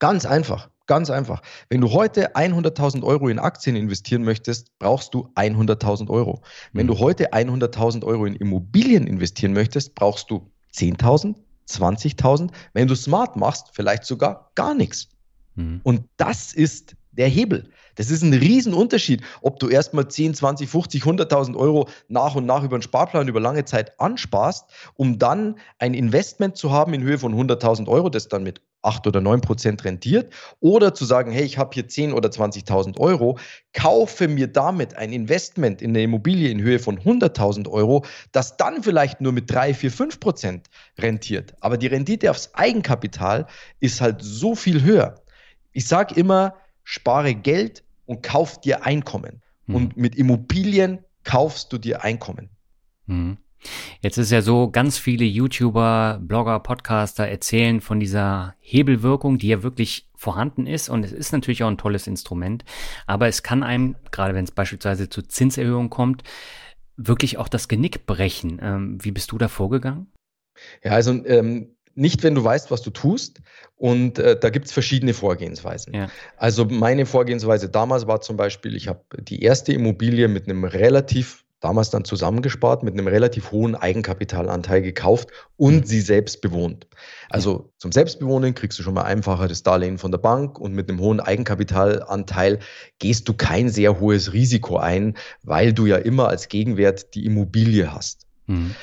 Ganz einfach, ganz einfach. Wenn du heute 100.000 Euro in Aktien investieren möchtest, brauchst du 100.000 Euro. Wenn mhm. du heute 100.000 Euro in Immobilien investieren möchtest, brauchst du 10.000, 20.000, wenn du smart machst, vielleicht sogar gar nichts. Mhm. Und das ist der Hebel. Das ist ein Riesenunterschied, ob du erstmal 10, 20, 50, 100.000 Euro nach und nach über einen Sparplan über lange Zeit ansparst, um dann ein Investment zu haben in Höhe von 100.000 Euro, das dann mit 8 oder 9 Prozent rentiert, oder zu sagen, hey, ich habe hier 10 oder 20.000 Euro, kaufe mir damit ein Investment in eine Immobilie in Höhe von 100.000 Euro, das dann vielleicht nur mit 3, 4, 5 Prozent rentiert. Aber die Rendite aufs Eigenkapital ist halt so viel höher. Ich sage immer, spare Geld und kauf dir Einkommen. Mhm. Und mit Immobilien kaufst du dir Einkommen. Mhm. Jetzt ist ja so, ganz viele YouTuber, Blogger, Podcaster erzählen von dieser Hebelwirkung, die ja wirklich vorhanden ist. Und es ist natürlich auch ein tolles Instrument. Aber es kann einem, gerade wenn es beispielsweise zu Zinserhöhungen kommt, wirklich auch das Genick brechen. Ähm, wie bist du da vorgegangen? Ja, also ähm, nicht, wenn du weißt, was du tust. Und äh, da gibt es verschiedene Vorgehensweisen. Ja. Also meine Vorgehensweise damals war zum Beispiel, ich habe die erste Immobilie mit einem relativ, damals dann zusammengespart, mit einem relativ hohen Eigenkapitalanteil gekauft und mhm. sie selbst bewohnt. Also zum Selbstbewohnen kriegst du schon mal einfacher das Darlehen von der Bank und mit einem hohen Eigenkapitalanteil gehst du kein sehr hohes Risiko ein, weil du ja immer als Gegenwert die Immobilie hast. Mhm.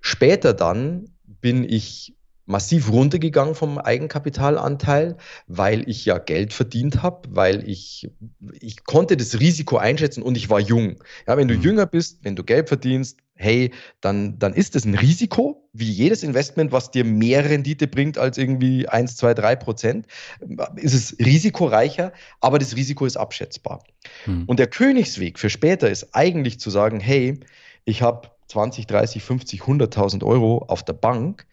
Später dann bin ich massiv runtergegangen vom Eigenkapitalanteil, weil ich ja Geld verdient habe, weil ich, ich konnte das Risiko einschätzen und ich war jung. Ja, wenn du mhm. jünger bist, wenn du Geld verdienst, hey, dann, dann ist es ein Risiko, wie jedes Investment, was dir mehr Rendite bringt als irgendwie 1, 2, 3 Prozent, ist es risikoreicher, aber das Risiko ist abschätzbar. Mhm. Und der Königsweg für später ist eigentlich zu sagen, hey, ich habe 20, 30, 50, 100.000 Euro auf der Bank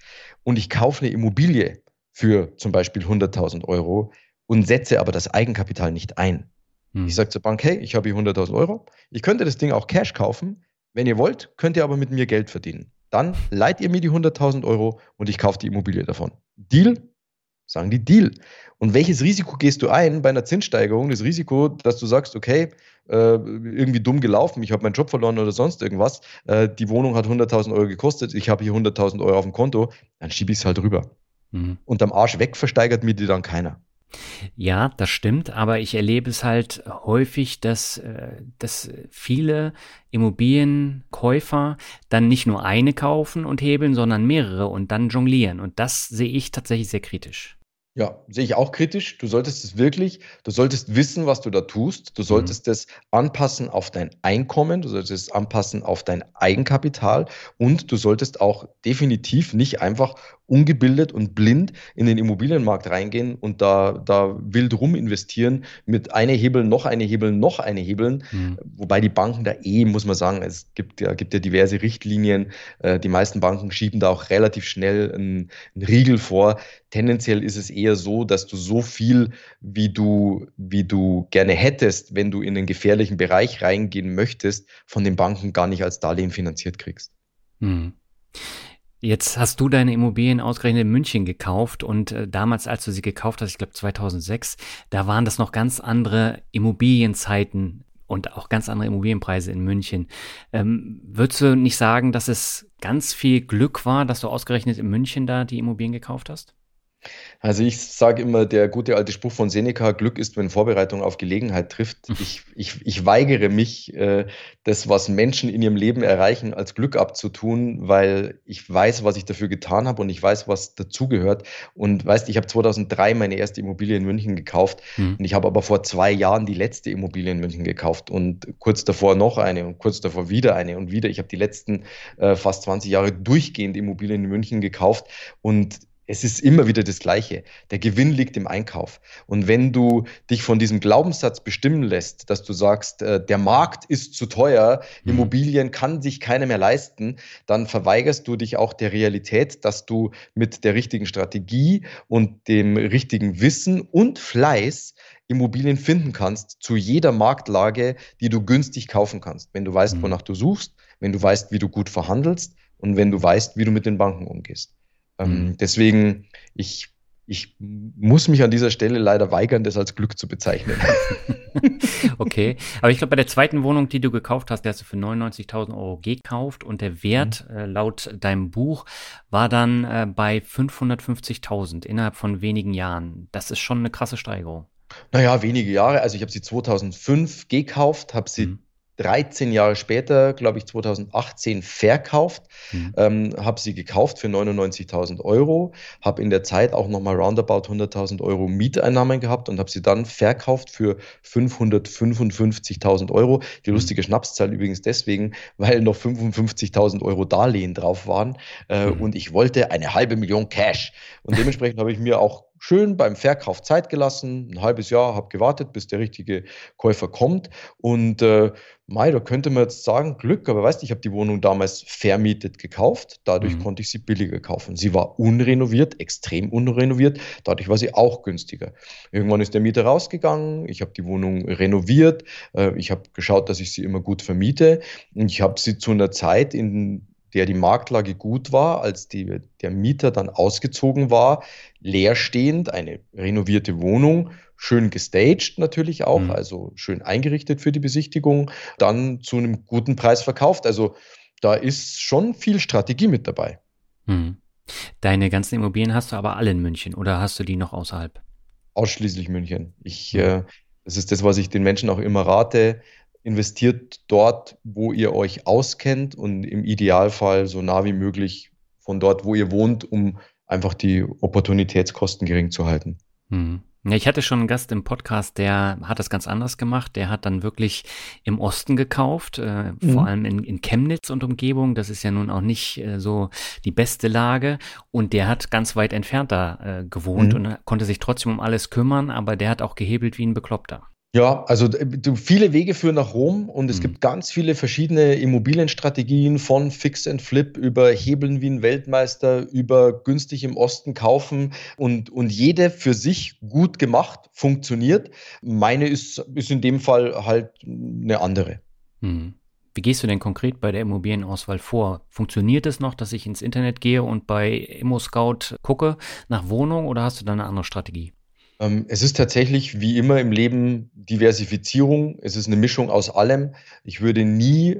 und ich kaufe eine Immobilie für zum Beispiel 100.000 Euro und setze aber das Eigenkapital nicht ein. Hm. Ich sage zur Bank, hey, ich habe hier 100.000 Euro, ich könnte das Ding auch Cash kaufen, wenn ihr wollt, könnt ihr aber mit mir Geld verdienen. Dann leiht ihr mir die 100.000 Euro und ich kaufe die Immobilie davon. Deal? Sagen die Deal. Und welches Risiko gehst du ein bei einer Zinssteigerung? Das Risiko, dass du sagst, okay, äh, irgendwie dumm gelaufen, ich habe meinen Job verloren oder sonst irgendwas, äh, die Wohnung hat 100.000 Euro gekostet, ich habe hier 100.000 Euro auf dem Konto, dann schiebe ich es halt rüber. Mhm. Und am Arsch weg versteigert mir die dann keiner. Ja, das stimmt, aber ich erlebe es halt häufig, dass, äh, dass viele Immobilienkäufer dann nicht nur eine kaufen und hebeln, sondern mehrere und dann jonglieren. Und das sehe ich tatsächlich sehr kritisch. Ja, sehe ich auch kritisch. Du solltest es wirklich, du solltest wissen, was du da tust. Du mhm. solltest es anpassen auf dein Einkommen, du solltest es anpassen auf dein Eigenkapital und du solltest auch definitiv nicht einfach ungebildet und blind in den Immobilienmarkt reingehen und da, da wild rum investieren mit eine Hebeln, noch eine Hebeln, noch eine Hebeln. Mhm. Wobei die Banken da eh, muss man sagen, es gibt ja, gibt ja diverse Richtlinien. Äh, die meisten Banken schieben da auch relativ schnell einen, einen Riegel vor. Tendenziell ist es eher so, dass du so viel, wie du, wie du gerne hättest, wenn du in den gefährlichen Bereich reingehen möchtest, von den Banken gar nicht als Darlehen finanziert kriegst. Mhm. Jetzt hast du deine Immobilien ausgerechnet in München gekauft und äh, damals, als du sie gekauft hast, ich glaube 2006, da waren das noch ganz andere Immobilienzeiten und auch ganz andere Immobilienpreise in München. Ähm, würdest du nicht sagen, dass es ganz viel Glück war, dass du ausgerechnet in München da die Immobilien gekauft hast? Also ich sage immer, der gute alte Spruch von Seneca, Glück ist, wenn Vorbereitung auf Gelegenheit trifft. Mhm. Ich, ich, ich weigere mich, äh, das, was Menschen in ihrem Leben erreichen, als Glück abzutun, weil ich weiß, was ich dafür getan habe und ich weiß, was dazugehört. Und weißt, ich habe 2003 meine erste Immobilie in München gekauft mhm. und ich habe aber vor zwei Jahren die letzte Immobilie in München gekauft und kurz davor noch eine und kurz davor wieder eine und wieder. Ich habe die letzten äh, fast 20 Jahre durchgehend Immobilien in München gekauft und es ist immer wieder das Gleiche. Der Gewinn liegt im Einkauf. Und wenn du dich von diesem Glaubenssatz bestimmen lässt, dass du sagst, äh, der Markt ist zu teuer, mhm. Immobilien kann sich keiner mehr leisten, dann verweigerst du dich auch der Realität, dass du mit der richtigen Strategie und dem richtigen Wissen und Fleiß Immobilien finden kannst zu jeder Marktlage, die du günstig kaufen kannst. Wenn du weißt, mhm. wonach du suchst, wenn du weißt, wie du gut verhandelst und wenn du weißt, wie du mit den Banken umgehst. Ähm, mhm. Deswegen, ich, ich muss mich an dieser Stelle leider weigern, das als Glück zu bezeichnen. *laughs* okay, aber ich glaube, bei der zweiten Wohnung, die du gekauft hast, die hast du für 99.000 Euro gekauft und der Wert mhm. äh, laut deinem Buch war dann äh, bei 550.000 innerhalb von wenigen Jahren. Das ist schon eine krasse Steigerung. Naja, wenige Jahre. Also ich habe sie 2005 gekauft, habe sie mhm. 13 Jahre später, glaube ich 2018, verkauft, mhm. ähm, habe sie gekauft für 99.000 Euro, habe in der Zeit auch nochmal roundabout 100.000 Euro Mieteinnahmen gehabt und habe sie dann verkauft für 555.000 Euro. Die mhm. lustige Schnapszahl übrigens deswegen, weil noch 55.000 Euro Darlehen drauf waren äh, mhm. und ich wollte eine halbe Million Cash. Und dementsprechend habe ich mir auch schön beim Verkauf Zeit gelassen, ein halbes Jahr, habe gewartet, bis der richtige Käufer kommt. Und äh, Mai, da könnte man jetzt sagen, Glück, aber weißt du, ich habe die Wohnung damals vermietet gekauft, dadurch mhm. konnte ich sie billiger kaufen. Sie war unrenoviert, extrem unrenoviert, dadurch war sie auch günstiger. Irgendwann ist der Mieter rausgegangen, ich habe die Wohnung renoviert, äh, ich habe geschaut, dass ich sie immer gut vermiete und ich habe sie zu einer Zeit in der die Marktlage gut war, als die, der Mieter dann ausgezogen war, leerstehend, eine renovierte Wohnung, schön gestaged natürlich auch, mhm. also schön eingerichtet für die Besichtigung, dann zu einem guten Preis verkauft. Also da ist schon viel Strategie mit dabei. Mhm. Deine ganzen Immobilien hast du aber alle in München oder hast du die noch außerhalb? Ausschließlich München. Ich, mhm. äh, das ist das, was ich den Menschen auch immer rate investiert dort, wo ihr euch auskennt und im Idealfall so nah wie möglich von dort, wo ihr wohnt, um einfach die Opportunitätskosten gering zu halten. Hm. Ja, ich hatte schon einen Gast im Podcast, der hat das ganz anders gemacht. Der hat dann wirklich im Osten gekauft, äh, mhm. vor allem in, in, Chemnitz und Umgebung. Das ist ja nun auch nicht äh, so die beste Lage. Und der hat ganz weit entfernt da äh, gewohnt mhm. und konnte sich trotzdem um alles kümmern, aber der hat auch gehebelt wie ein Bekloppter. Ja, also du, viele Wege führen nach Rom und es mhm. gibt ganz viele verschiedene Immobilienstrategien von Fix and Flip über Hebeln wie ein Weltmeister, über günstig im Osten kaufen und, und jede für sich gut gemacht funktioniert. Meine ist, ist in dem Fall halt eine andere. Mhm. Wie gehst du denn konkret bei der Immobilienauswahl vor? Funktioniert es noch, dass ich ins Internet gehe und bei ImmoScout gucke nach Wohnung oder hast du da eine andere Strategie? Ähm, es ist tatsächlich wie immer im Leben Diversifizierung. Es ist eine Mischung aus allem. Ich würde nie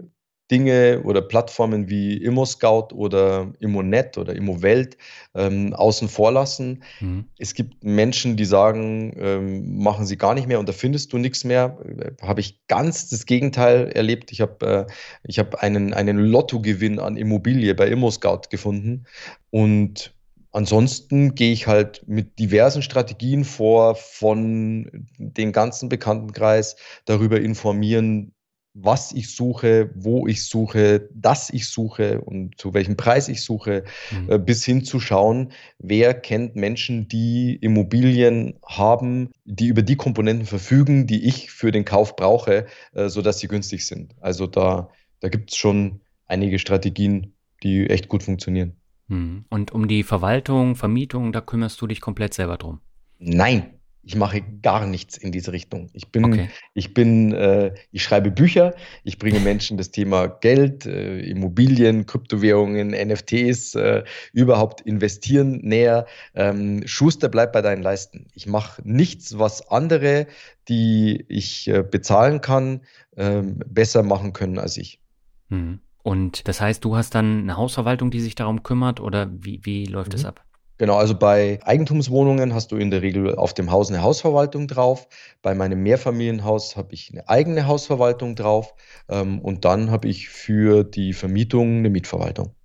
Dinge oder Plattformen wie ImmoScout oder ImmoNet oder ImmoWelt ähm, außen vor lassen. Mhm. Es gibt Menschen, die sagen, ähm, machen sie gar nicht mehr und da findest du nichts mehr. Äh, habe ich ganz das Gegenteil erlebt. Ich habe äh, hab einen, einen Lottogewinn an Immobilie bei ImmoScout gefunden und Ansonsten gehe ich halt mit diversen Strategien vor, von den ganzen Bekanntenkreis darüber informieren, was ich suche, wo ich suche, dass ich suche und zu welchem Preis ich suche, mhm. Äh, bis hin zu schauen, wer kennt Menschen, die Immobilien haben, die über die Komponenten verfügen, die ich für den Kauf brauche, äh, sodass sie günstig sind. Also da, da gibt es schon einige Strategien, die echt gut funktionieren. Hm. Und um die Verwaltung, Vermietung, da kümmerst du dich komplett selber drum? Nein, ich mache gar nichts in diese Richtung. Ich bin, okay. ich bin, äh, ich schreibe Bücher, ich bringe Menschen das Thema Geld, äh, Immobilien, Kryptowährungen, NFTs, äh, überhaupt investieren näher. Ähm, Schuster bleibt bei deinen Leisten. Ich mache nichts, was andere, die ich äh, bezahlen kann, ähm, besser machen können als ich. Mhm. Und das heißt, du hast dann eine Hausverwaltung, die sich darum kümmert oder wie, wie läuft es mhm. ab? Genau, also bei Eigentumswohnungen hast du in der Regel auf dem Haus eine Hausverwaltung drauf. Bei meinem Mehrfamilienhaus habe ich eine eigene Hausverwaltung drauf. Ähm, und dann habe ich für die Vermietung eine Mietverwaltung.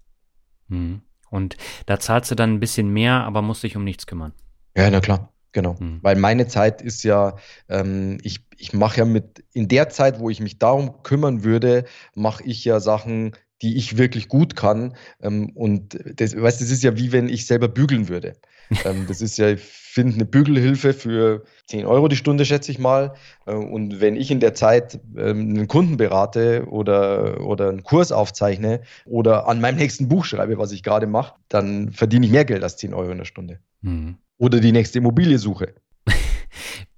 Mhm. Und da zahlst du dann ein bisschen mehr, aber musst dich um nichts kümmern. Ja, na klar. Genau, mhm. weil meine Zeit ist ja, ähm, ich, ich mache ja mit, in der Zeit, wo ich mich darum kümmern würde, mache ich ja Sachen, die ich wirklich gut kann. Ähm, und das, weißt, das ist ja wie wenn ich selber bügeln würde. *laughs* ähm, das ist ja, ich finde eine Bügelhilfe für 10 Euro die Stunde, schätze ich mal. Äh, und wenn ich in der Zeit ähm, einen Kunden berate oder, oder einen Kurs aufzeichne oder an meinem nächsten Buch schreibe, was ich gerade mache, dann verdiene ich mehr Geld als 10 Euro in der Stunde. Mhm. Oder die nächste Immobilie suche. *laughs*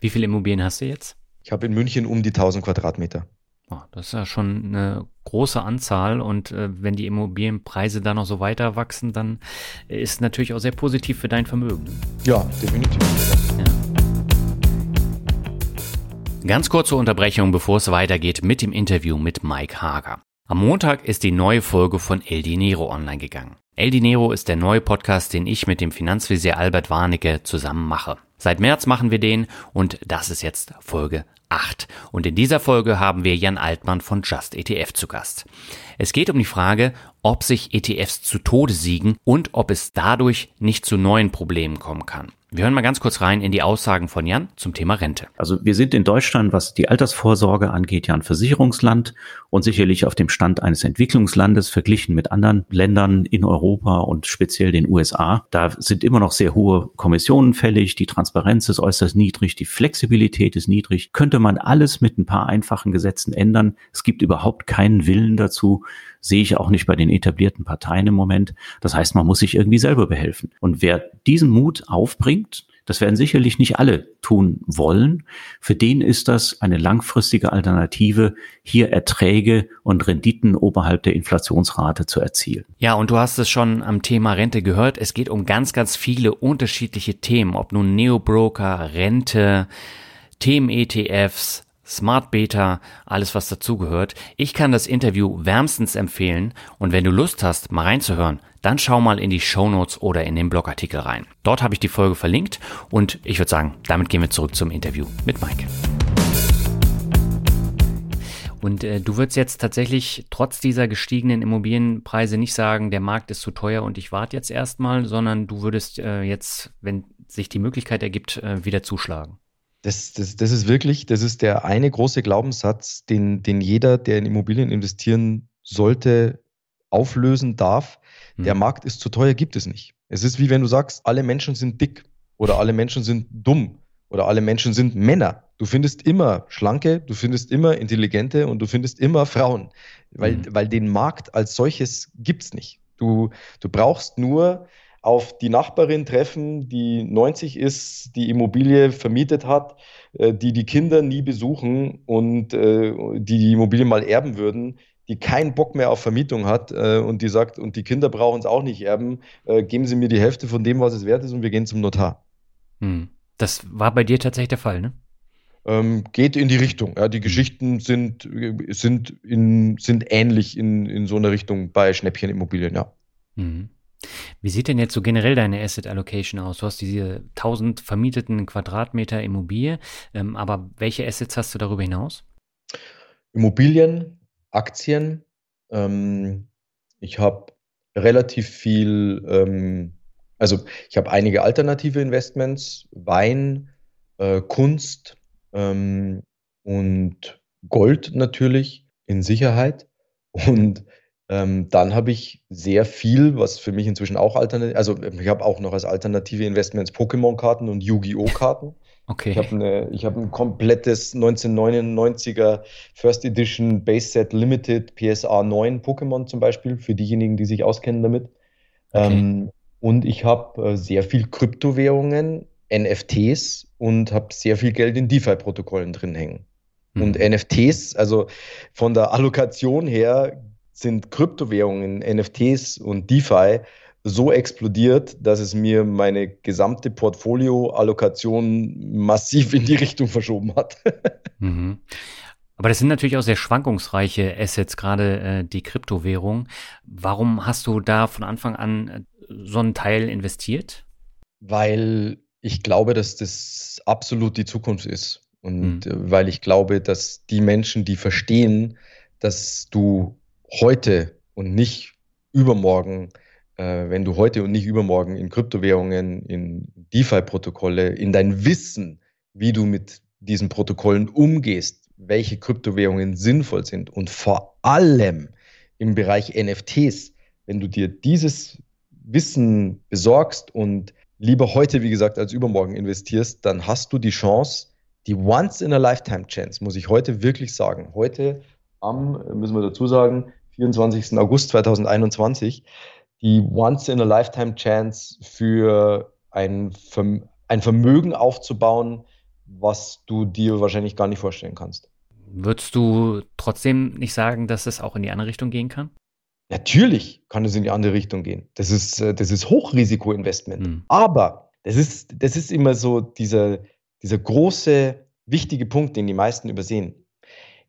Wie viele Immobilien hast du jetzt? Ich habe in München um die 1000 Quadratmeter. Oh, das ist ja schon eine große Anzahl und äh, wenn die Immobilienpreise da noch so weiter wachsen, dann ist es natürlich auch sehr positiv für dein Vermögen. Ja, definitiv. Ja. Ganz kurze Unterbrechung, bevor es weitergeht mit dem Interview mit Mike Hager. Am Montag ist die neue Folge von El Dinero online gegangen. El Dinero ist der neue Podcast, den ich mit dem Finanzvisier Albert Warnecke zusammen mache. Seit März machen wir den und das ist jetzt Folge 8. Und in dieser Folge haben wir Jan Altmann von Just ETF zu Gast. Es geht um die Frage, ob sich ETFs zu Tode siegen und ob es dadurch nicht zu neuen Problemen kommen kann. Wir hören mal ganz kurz rein in die Aussagen von Jan zum Thema Rente. Also wir sind in Deutschland, was die Altersvorsorge angeht, ja ein Versicherungsland und sicherlich auf dem Stand eines Entwicklungslandes verglichen mit anderen Ländern in Europa und speziell den USA. Da sind immer noch sehr hohe Kommissionen fällig, die Transparenz ist äußerst niedrig, die Flexibilität ist niedrig. Könnte man alles mit ein paar einfachen Gesetzen ändern? Es gibt überhaupt keinen Willen dazu, sehe ich auch nicht bei den etablierten Parteien im Moment. Das heißt, man muss sich irgendwie selber behelfen. Und wer diesen Mut aufbringt, das werden sicherlich nicht alle tun wollen. Für den ist das eine langfristige Alternative, hier Erträge und Renditen oberhalb der Inflationsrate zu erzielen. Ja, und du hast es schon am Thema Rente gehört. Es geht um ganz, ganz viele unterschiedliche Themen, ob nun Neobroker, Rente, Themen-ETFs, Smart Beta, alles was dazugehört. Ich kann das Interview wärmstens empfehlen und wenn du Lust hast, mal reinzuhören, dann schau mal in die Show Notes oder in den Blogartikel rein. Dort habe ich die Folge verlinkt und ich würde sagen, damit gehen wir zurück zum Interview mit Mike. Und äh, du würdest jetzt tatsächlich trotz dieser gestiegenen Immobilienpreise nicht sagen, der Markt ist zu teuer und ich warte jetzt erstmal, sondern du würdest äh, jetzt, wenn sich die Möglichkeit ergibt, äh, wieder zuschlagen. Das, das, das ist wirklich, das ist der eine große Glaubenssatz, den, den jeder, der in Immobilien investieren sollte, auflösen darf. Hm. Der Markt ist zu teuer, gibt es nicht. Es ist wie wenn du sagst, alle Menschen sind dick oder alle Menschen sind dumm oder alle Menschen sind Männer. Du findest immer Schlanke, du findest immer Intelligente und du findest immer Frauen, weil, mhm. weil den Markt als solches gibt es nicht. Du, du brauchst nur auf die Nachbarin treffen, die 90 ist, die Immobilie vermietet hat, äh, die die Kinder nie besuchen und äh, die die Immobilie mal erben würden, die keinen Bock mehr auf Vermietung hat äh, und die sagt, und die Kinder brauchen es auch nicht erben, geben Sie mir die Hälfte von dem, was es wert ist und wir gehen zum Notar. Hm. Das war bei dir tatsächlich der Fall, ne? Ähm, geht in die Richtung. Ja, die Geschichten sind, sind, in, sind ähnlich in, in so einer Richtung bei Schnäppchenimmobilien, ja. Mhm. Wie sieht denn jetzt so generell deine Asset Allocation aus? Du hast diese 1000 vermieteten Quadratmeter Immobilie, ähm, aber welche Assets hast du darüber hinaus? Immobilien, Aktien. Ähm, ich habe relativ viel, ähm, also ich habe einige alternative Investments, Wein, äh, Kunst ähm, und Gold natürlich in Sicherheit. Und ähm, dann habe ich sehr viel, was für mich inzwischen auch alternativ, also ich habe auch noch als alternative Investments Pokémon-Karten und Yu-Gi-Oh! Karten. Okay. Ich habe hab ein komplettes 1999er First Edition Base Set Limited PSA 9 Pokémon zum Beispiel, für diejenigen, die sich auskennen damit. Okay. Ähm, und ich habe äh, sehr viel Kryptowährungen, NFTs und habe sehr viel Geld in DeFi-Protokollen drin hängen. Hm. Und NFTs, also von der Allokation her sind Kryptowährungen, NFTs und DeFi so explodiert, dass es mir meine gesamte Portfolio-Allokation massiv in die Richtung verschoben hat. *laughs* mhm. Aber das sind natürlich auch sehr schwankungsreiche Assets, gerade äh, die Kryptowährung. Warum hast du da von Anfang an äh, so einen Teil investiert? Weil ich glaube, dass das absolut die Zukunft ist. Und mhm. weil ich glaube, dass die Menschen, die verstehen, dass du heute und nicht übermorgen, äh, wenn du heute und nicht übermorgen in Kryptowährungen, in DeFi-Protokolle, in dein Wissen, wie du mit diesen Protokollen umgehst, welche Kryptowährungen sinnvoll sind und vor allem im Bereich NFTs, wenn du dir dieses Wissen besorgst und lieber heute, wie gesagt, als übermorgen investierst, dann hast du die Chance, die Once-in-a-Lifetime-Chance, muss ich heute wirklich sagen. Heute am, müssen wir dazu sagen, 24. August 2021 die Once-in-a-Lifetime-Chance für ein, ein Vermögen aufzubauen, was du dir wahrscheinlich gar nicht vorstellen kannst. Würdest du trotzdem nicht sagen, dass es auch in die andere Richtung gehen kann? Natürlich kann es in die andere Richtung gehen. Das ist, äh, das ist Hochrisikoinvestment. Hm. Aber das ist, das ist immer so dieser, dieser große, wichtige Punkt, den die meisten übersehen.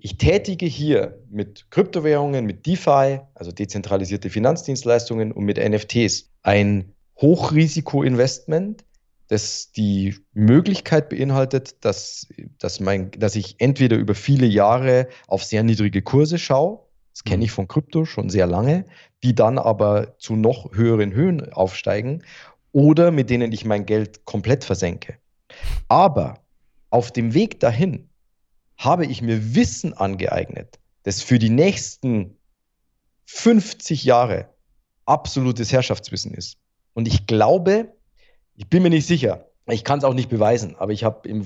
Ich tätige hier mit Kryptowährungen, mit DeFi, also dezentralisierte Finanzdienstleistungen und mit NFTs ein Hochrisikoinvestment das die Möglichkeit beinhaltet, dass, dass, mein, dass ich entweder über viele Jahre auf sehr niedrige Kurse schaue, das kenne ich von Krypto schon sehr lange, die dann aber zu noch höheren Höhen aufsteigen oder mit denen ich mein Geld komplett versenke. Aber auf dem Weg dahin habe ich mir Wissen angeeignet, das für die nächsten 50 Jahre absolutes Herrschaftswissen ist. Und ich glaube, ich bin mir nicht sicher, ich kann es auch nicht beweisen, aber ich habe im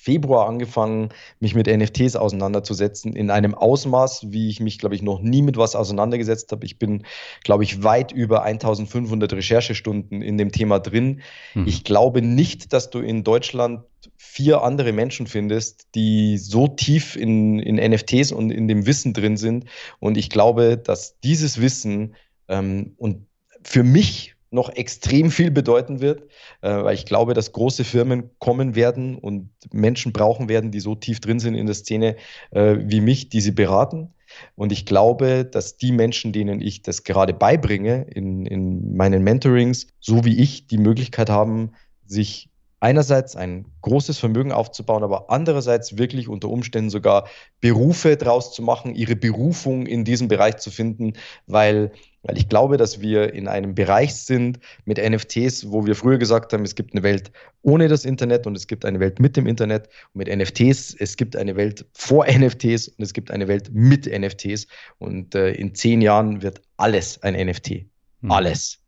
Februar angefangen, mich mit NFTs auseinanderzusetzen, in einem Ausmaß, wie ich mich, glaube ich, noch nie mit was auseinandergesetzt habe. Ich bin, glaube ich, weit über 1500 Recherchestunden in dem Thema drin. Mhm. Ich glaube nicht, dass du in Deutschland vier andere Menschen findest, die so tief in, in NFTs und in dem Wissen drin sind. Und ich glaube, dass dieses Wissen ähm, und für mich noch extrem viel bedeuten wird, äh, weil ich glaube, dass große Firmen kommen werden und Menschen brauchen werden, die so tief drin sind in der Szene äh, wie mich, die sie beraten. Und ich glaube, dass die Menschen, denen ich das gerade beibringe in, in meinen Mentorings, so wie ich, die Möglichkeit haben, sich einerseits ein großes Vermögen aufzubauen, aber andererseits wirklich unter Umständen sogar Berufe draus zu machen, ihre Berufung in diesem Bereich zu finden, weil, weil ich glaube, dass wir in einem Bereich sind mit NFTs, wo wir früher gesagt haben, es gibt eine Welt ohne das Internet und es gibt eine Welt mit dem Internet und mit NFTs, es gibt eine Welt vor NFTs und es gibt eine Welt mit NFTs und äh, in zehn Jahren wird alles ein NFT. Hm. Alles.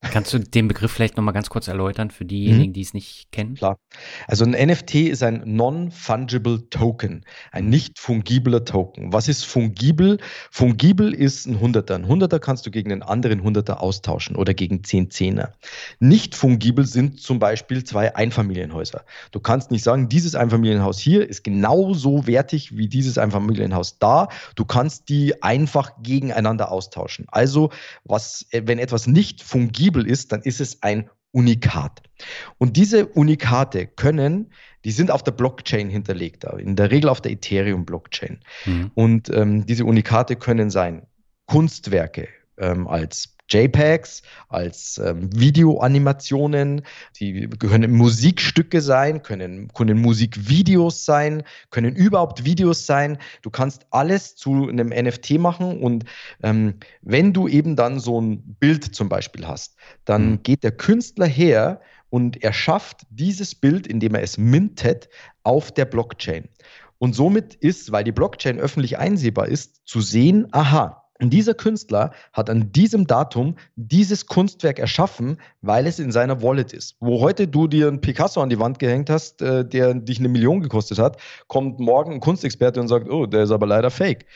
Kannst du den Begriff vielleicht nochmal ganz kurz erläutern für diejenigen, mhm. die es nicht kennen? Klar. Also ein NFT ist ein Non-Fungible Token, ein mhm. nicht fungibler Token. Was ist fungibel? Fungibel ist ein Hunderter. Ein Hunderter kannst du gegen einen anderen Hunderter austauschen oder gegen zehn Zehner. Nicht fungibel sind zum Beispiel zwei Einfamilienhäuser. Du kannst nicht sagen, dieses Einfamilienhaus hier ist genauso wertig wie dieses Einfamilienhaus da. Du kannst die einfach gegeneinander austauschen. Also, was, wenn etwas nicht fungibel plausibel ist, dann ist es ein Unikat. Und diese Unikate können, die sind auf der Blockchain hinterlegt, in der Regel auf der Ethereum-Blockchain. Mhm. Und ähm, diese Unikate können sein Kunstwerke ähm, als JPEGs, als ähm, Videoanimationen, die können Musikstücke sein, können, können Musikvideos sein, können überhaupt Videos sein. Du kannst alles zu einem NFT machen und ähm, wenn du eben dann so ein Bild zum Beispiel hast, dann mhm. geht der Künstler her und er schafft dieses Bild, indem er es mintet, auf der Blockchain. Und somit ist, weil die Blockchain öffentlich einsehbar ist, zu sehen, aha, dieser Künstler hat an diesem Datum dieses Kunstwerk erschaffen, weil es in seiner Wallet ist. Wo heute du dir einen Picasso an die Wand gehängt hast, äh, der dich eine Million gekostet hat, kommt morgen ein Kunstexperte und sagt, oh, der ist aber leider fake.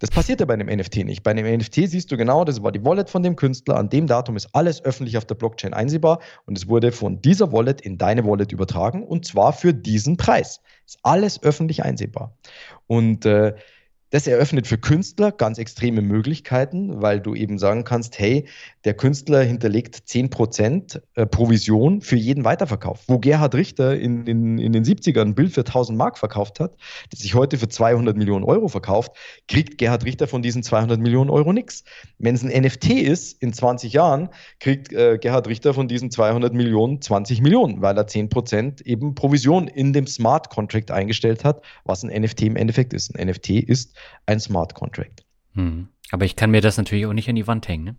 Das passiert ja bei einem NFT nicht. Bei einem NFT siehst du genau, das war die Wallet von dem Künstler. An dem Datum ist alles öffentlich auf der Blockchain einsehbar und es wurde von dieser Wallet in deine Wallet übertragen und zwar für diesen Preis. Ist alles öffentlich einsehbar. Und äh, das eröffnet für Künstler ganz extreme Möglichkeiten, weil du eben sagen kannst, hey, der Künstler hinterlegt 10% äh, Provision für jeden Weiterverkauf. Wo Gerhard Richter in, in, in den 70ern ein Bild für 1000 Mark verkauft hat, das sich heute für 200 Millionen Euro verkauft, kriegt Gerhard Richter von diesen 200 Millionen Euro nichts. Wenn es ein NFT ist, in 20 Jahren, kriegt äh, Gerhard Richter von diesen 200 Millionen 20 Millionen, weil er 10% eben Provision in dem Smart Contract eingestellt hat, was ein NFT im Endeffekt ist. Ein NFT ist ein Smart Contract. Hm. Aber ich kann mir das natürlich auch nicht an die Wand hängen, ne?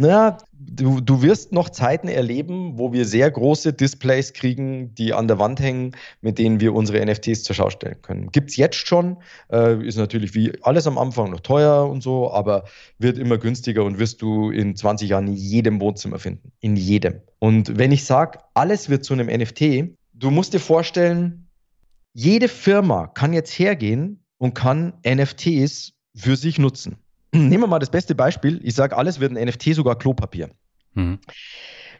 Naja, du, du wirst noch Zeiten erleben, wo wir sehr große Displays kriegen, die an der Wand hängen, mit denen wir unsere NFTs zur Schau stellen können. Gibt es jetzt schon, äh, ist natürlich wie alles am Anfang noch teuer und so, aber wird immer günstiger und wirst du in 20 Jahren in jedem Wohnzimmer finden. In jedem. Und wenn ich sage, alles wird zu einem NFT, du musst dir vorstellen, jede Firma kann jetzt hergehen und kann NFTs für sich nutzen. *clears throat* Nehmen wir mal das beste Beispiel. Ich sage, alles wird ein NFT, sogar Klopapier. Mhm.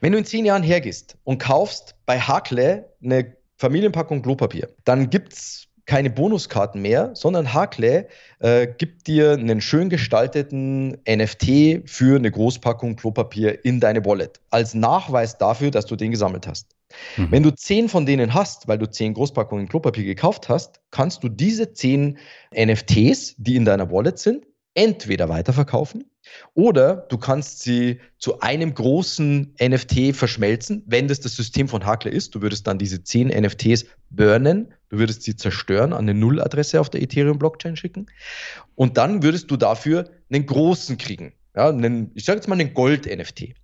Wenn du in zehn Jahren hergehst und kaufst bei Hakle eine Familienpackung Klopapier, dann gibt es keine Bonuskarten mehr, sondern Hakle äh, gibt dir einen schön gestalteten NFT für eine Großpackung Klopapier in deine Wallet. Als Nachweis dafür, dass du den gesammelt hast. Mhm. Wenn du zehn von denen hast, weil du zehn Großpackungen Klopapier gekauft hast, kannst du diese zehn NFTs, die in deiner Wallet sind, entweder weiterverkaufen oder du kannst sie zu einem großen NFT verschmelzen, wenn das das System von Hakler ist. Du würdest dann diese zehn NFTs burnen, du würdest sie zerstören, an eine Nulladresse auf der Ethereum-Blockchain schicken und dann würdest du dafür einen großen kriegen. Ja, einen, ich sage jetzt mal einen Gold-NFT.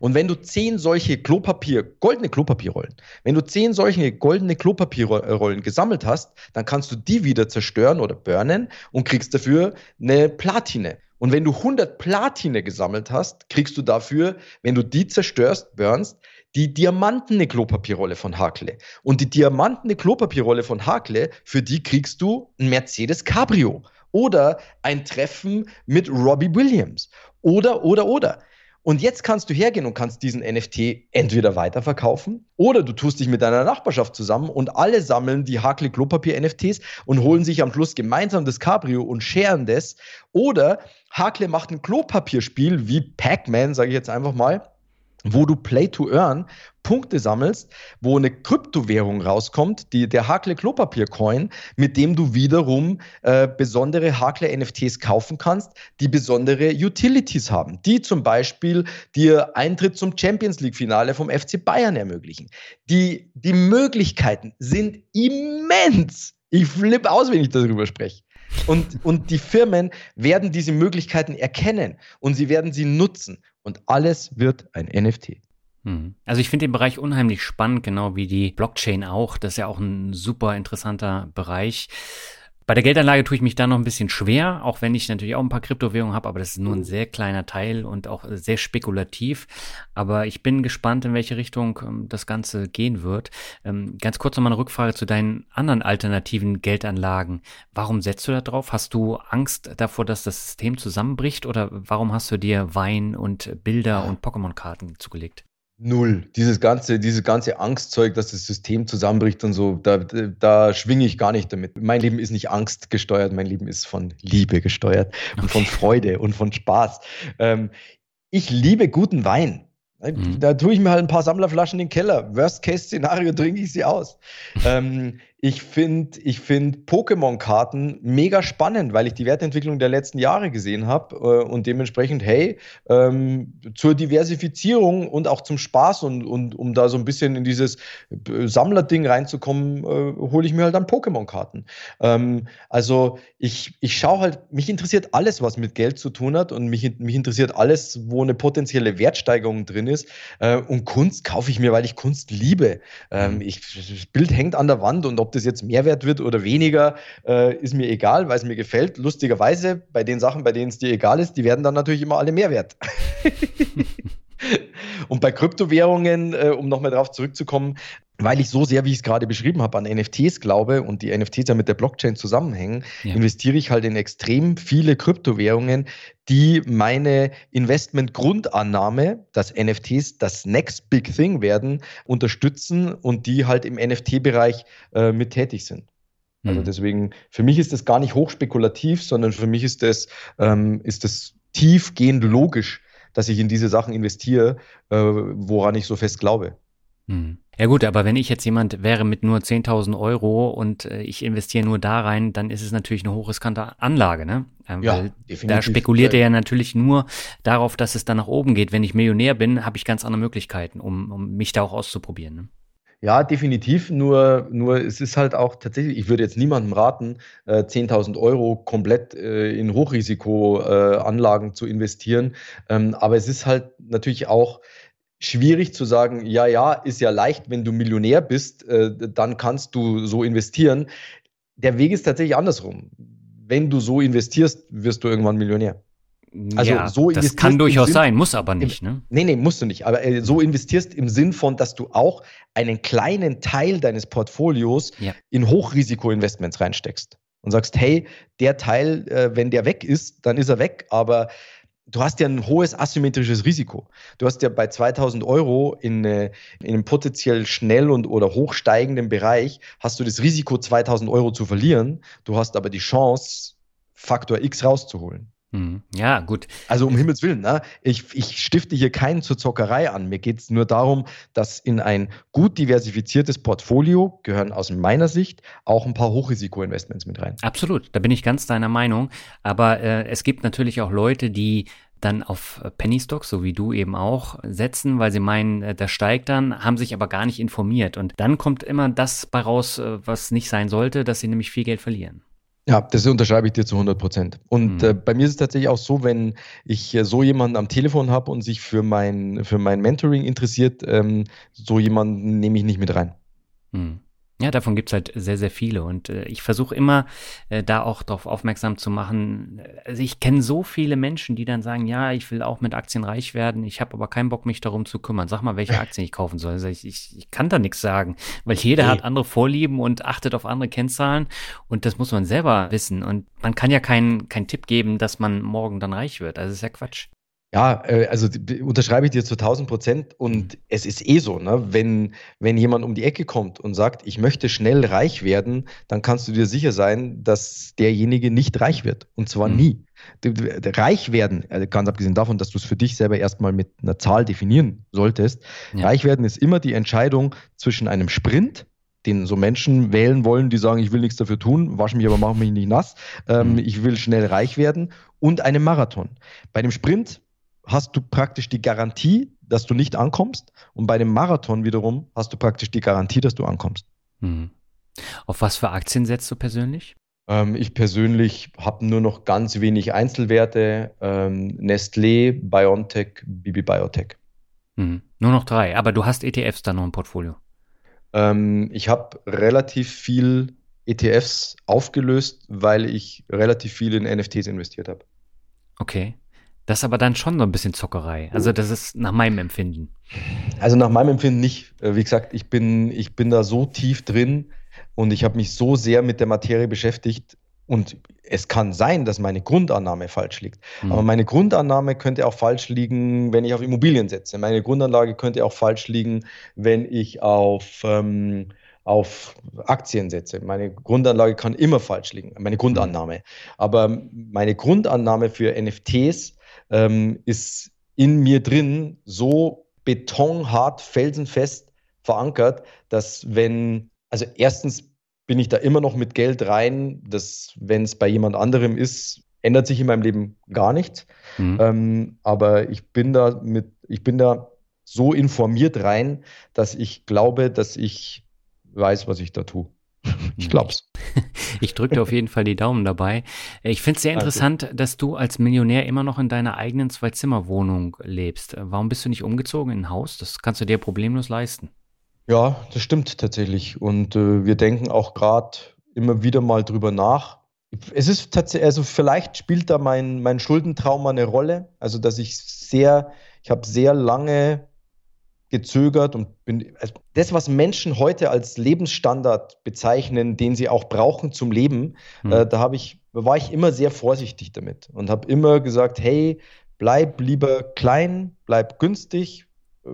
Und wenn du zehn solche Klopapier, goldene Klopapierrollen, wenn du zehn solche goldene Klopapierrollen gesammelt hast, dann kannst du die wieder zerstören oder burnen und kriegst dafür eine Platine. Und wenn du 100 Platine gesammelt hast, kriegst du dafür, wenn du die zerstörst, burnst, die diamantene Klopapierrolle von Hakle. Und die diamantene Klopapierrolle von Hakle, für die kriegst du ein Mercedes Cabrio oder ein Treffen mit Robbie Williams oder, oder, oder. Und jetzt kannst du hergehen und kannst diesen NFT entweder weiterverkaufen oder du tust dich mit deiner Nachbarschaft zusammen und alle sammeln die Hakle Klopapier NFTs und holen sich am Schluss gemeinsam das Cabrio und scheren das. Oder Hakle macht ein Klopapierspiel wie Pac-Man, sage ich jetzt einfach mal, wo du Play to Earn Punkte sammelst, wo eine Kryptowährung rauskommt, die, der Hakle Klopapier Coin, mit dem du wiederum äh, besondere Hakle NFTs kaufen kannst, die besondere Utilities haben, die zum Beispiel dir Eintritt zum Champions League Finale vom FC Bayern ermöglichen. Die, die Möglichkeiten sind immens. Ich flippe aus, wenn ich darüber spreche. Und, und die Firmen werden diese Möglichkeiten erkennen und sie werden sie nutzen. Und alles wird ein NFT. Hm. Also ich finde den Bereich unheimlich spannend, genau wie die Blockchain auch. Das ist ja auch ein super interessanter Bereich. Bei der Geldanlage tue ich mich da noch ein bisschen schwer, auch wenn ich natürlich auch ein paar Kryptowährungen habe, aber das ist nur ein sehr kleiner Teil und auch sehr spekulativ. Aber ich bin gespannt, in welche Richtung ähm, das Ganze gehen wird. Ähm, ganz kurz noch mal eine Rückfrage zu deinen anderen alternativen Geldanlagen. Warum setzt du da drauf? Hast du Angst davor, dass das System zusammenbricht oder warum hast du dir Wein und Bilder und Pokémon-Karten zugelegt? Null. Dieses ganze, dieses ganze Angstzeug, dass das System zusammenbricht und so, da, da schwinge ich gar nicht damit. Mein Leben ist nicht Angst gesteuert, mein Leben ist von Liebe gesteuert und von Freude und von Spaß. Ähm, ich liebe guten Wein. Mhm. Da tue ich mir halt ein paar Sammlerflaschen in den Keller. Worst-Case-Szenario trinke ich sie aus. ähm, ich finde ich find Pokémon-Karten mega spannend, weil ich die Wertentwicklung der letzten Jahre gesehen habe äh, und dementsprechend, hey, ähm, zur Diversifizierung und auch zum Spaß und, und um da so ein bisschen in dieses äh, Sammlerding reinzukommen, äh, hole ich mir halt dann Pokémon-Karten. Ähm, also ich, ich schaue halt, mich interessiert alles, was mit Geld zu tun hat und mich, mich interessiert alles, wo eine potenzielle Wertsteigerung drin ist. Äh, und Kunst kaufe ich mir, weil ich Kunst liebe. Ähm, mhm. ich, das Bild hängt an der Wand und ob das jetzt Mehrwert wird oder weniger, äh, ist mir egal, weil es mir gefällt. Lustigerweise, bei den Sachen, bei denen es dir egal ist, die werden dann natürlich immer alle Mehrwert. *laughs* Und bei Kryptowährungen, äh, um nochmal darauf zurückzukommen, weil ich so sehr, wie ich es gerade beschrieben habe, an NFTs glaube und die NFTs ja mit der Blockchain zusammenhängen, ja. investiere ich halt in extrem viele Kryptowährungen, die meine Investmentgrundannahme, dass NFTs das Next Big Thing werden, unterstützen und die halt im NFT-Bereich äh, mit tätig sind. Also mhm. deswegen, für mich ist das gar nicht hochspekulativ, sondern für mich ist das, ähm, ist das tiefgehend logisch, dass ich in diese Sachen investiere, äh, woran ich so fest glaube. Hm. Ja gut, aber wenn ich jetzt jemand wäre mit nur 10.000 Euro und äh, ich investiere nur da rein, dann ist es natürlich eine hochriskante Anlage, ne? Ähm, ja, definitiv. Da spekuliert er ja natürlich nur darauf, dass es dann nach oben geht. Wenn ich Millionär bin, habe ich ganz andere Möglichkeiten, um, um mich da auch auszuprobieren. Ne? Ja, definitiv. Nur, nur es ist halt auch tatsächlich, ich würde jetzt niemandem raten, äh, 10.000 Euro komplett äh, in Hochrisikoanlagen äh, zu investieren. Ähm, aber es ist halt natürlich auch schwierig zu sagen, ja, ja, ist ja leicht, wenn du Millionär bist, äh, dann kannst du so investieren. Der Weg ist tatsächlich andersrum. Wenn du so investierst, wirst du irgendwann Millionär. Also ja, so das kann durchaus Sinn, sein, muss aber nicht. Ne? Nee, nee, musst du nicht. Aber äh, so investierst im Sinn von, dass du auch einen kleinen Teil deines Portfolios ja. in Hochrisiko-Investments reinsteckst und sagst, hey, der Teil, äh, wenn der weg ist, dann ist er weg, aber du hast ja ein hohes asymmetrisches Risiko. Du hast ja bei 2000 Euro in, äh, in einem potenziell schnell und oder hochsteigenden Bereich, hast du das Risiko, 2000 Euro zu verlieren. Du hast aber die Chance, Faktor X rauszuholen. Mhm. Ja, gut. Also um Himmels Willen, ne? ich, ich stifte hier keinen zur Zockerei an. Mir geht es nur darum, dass in ein gut diversifiziertes Portfolio gehören aus meiner Sicht auch ein paar Hochrisiko-Investments mit rein. Absolut, da bin ich ganz deiner Meinung. Aber äh, es gibt natürlich auch Leute, die dann auf Penny Stocks, so wie du eben auch, setzen, weil sie meinen, äh, das steigt dann, haben sich aber gar nicht informiert. Und dann kommt immer das bei raus, äh, was nicht sein sollte, dass sie nämlich viel Geld verlieren. Ja, das unterschreibe ich dir zu 100 Prozent. Und mhm. äh, bei mir ist es tatsächlich auch so, wenn ich äh, so jemanden am Telefon habe und sich für mein, für mein Mentoring interessiert, ähm, so jemanden nehme ich nicht mit rein. Mhm. Ja, davon gibt es halt sehr, sehr viele. Und äh, ich versuche immer, äh, da auch darauf aufmerksam zu machen. Also ich kenne so viele Menschen, die dann sagen, ja, ich will auch mit Aktien reich werden, ich habe aber keinen Bock, mich darum zu kümmern. Sag mal, welche *laughs* Aktien ich kaufen soll. Also ich, ich, ich kann da nichts sagen, weil jeder nee. hat andere Vorlieben und achtet auf andere Kennzahlen. Und das muss man selber wissen. Und man kann ja keinen keinen Tipp geben, dass man morgen dann reich wird. Also das ist ja Quatsch. Ja, äh, also unterschreibe ich dir zu 1000 Prozent und mhm. es ist eh so, ne? wenn, wenn jemand um die Ecke kommt und sagt, ich möchte schnell reich werden, dann kannst du dir sicher sein, dass derjenige nicht reich wird und zwar mhm. nie. Reich werden, also ganz abgesehen davon, dass du es für dich selber erstmal mit einer Zahl definieren solltest, ja. reich werden ist immer die Entscheidung zwischen einem Sprint, den so Menschen wählen wollen, die sagen, ich will nichts dafür tun, wasche mich aber, mach mich nicht nass, ähm, mhm. ich will schnell reich werden und einem Marathon. Bei dem Sprint hast du praktisch die Garantie, dass du nicht ankommst. Und bei dem Marathon wiederum hast du praktisch die Garantie, dass du ankommst. Mhm. Auf was für Aktien setzt du persönlich? Ähm, ich persönlich habe nur noch ganz wenig Einzelwerte. Ähm, Nestlé, BioNTech, Bibi Biotech. Mhm. Nur noch drei, aber du hast ETFs da noch im Portfolio. Ähm, ich habe relativ viel ETFs aufgelöst, weil ich relativ viel in NFTs investiert habe. Okay. Das ist aber dann schon so ein bisschen Zockerei. Also das ist nach meinem Empfinden. Also nach meinem Empfinden nicht. Äh, wie gesagt, ich bin, ich bin da so tief drin und ich habe mich so sehr mit der Materie beschäftigt. Und es kann sein, dass meine Grundannahme falsch liegt. Mhm. Aber meine Grundannahme könnte auch falsch liegen, wenn ich auf Immobilien setze. Meine Grundanlage könnte auch falsch liegen, wenn ich auf, ähm, auf Aktien setze. Meine Grundanlage kann immer falsch liegen, meine Grundannahme. Aber meine Grundannahme für NFTs ähm, ist in mir drin so betonhart, felsenfest verankert, dass wenn, also erstens bin ich da immer noch mit Geld rein, dass wenn es bei jemand anderem ist, ändert sich in meinem Leben gar nichts. Mhm. Ähm, aber ich bin da mit, ich bin da so informiert rein, dass ich glaube, dass ich weiß, was ich da tue. Ich glaub's. *laughs* Ich drücke dir auf jeden Fall die Daumen dabei. Ich finde es sehr interessant, Danke. dass du als Millionär immer noch in deiner eigenen Zwei-Zimmer-Wohnung lebst. Warum bist du nicht umgezogen in ein Haus? Das kannst du dir problemlos leisten. Ja, das stimmt tatsächlich. Und äh, wir denken auch gerade immer wieder mal drüber nach. Es ist tatsächlich, also vielleicht spielt da mein, mein Schuldentrauma eine Rolle. Also, dass ich sehr, ich habe sehr lange gezögert und bin, also das, was Menschen heute als Lebensstandard bezeichnen, den sie auch brauchen zum Leben, mhm. äh, da habe ich, war ich immer sehr vorsichtig damit und habe immer gesagt, hey, bleib lieber klein, bleib günstig, äh,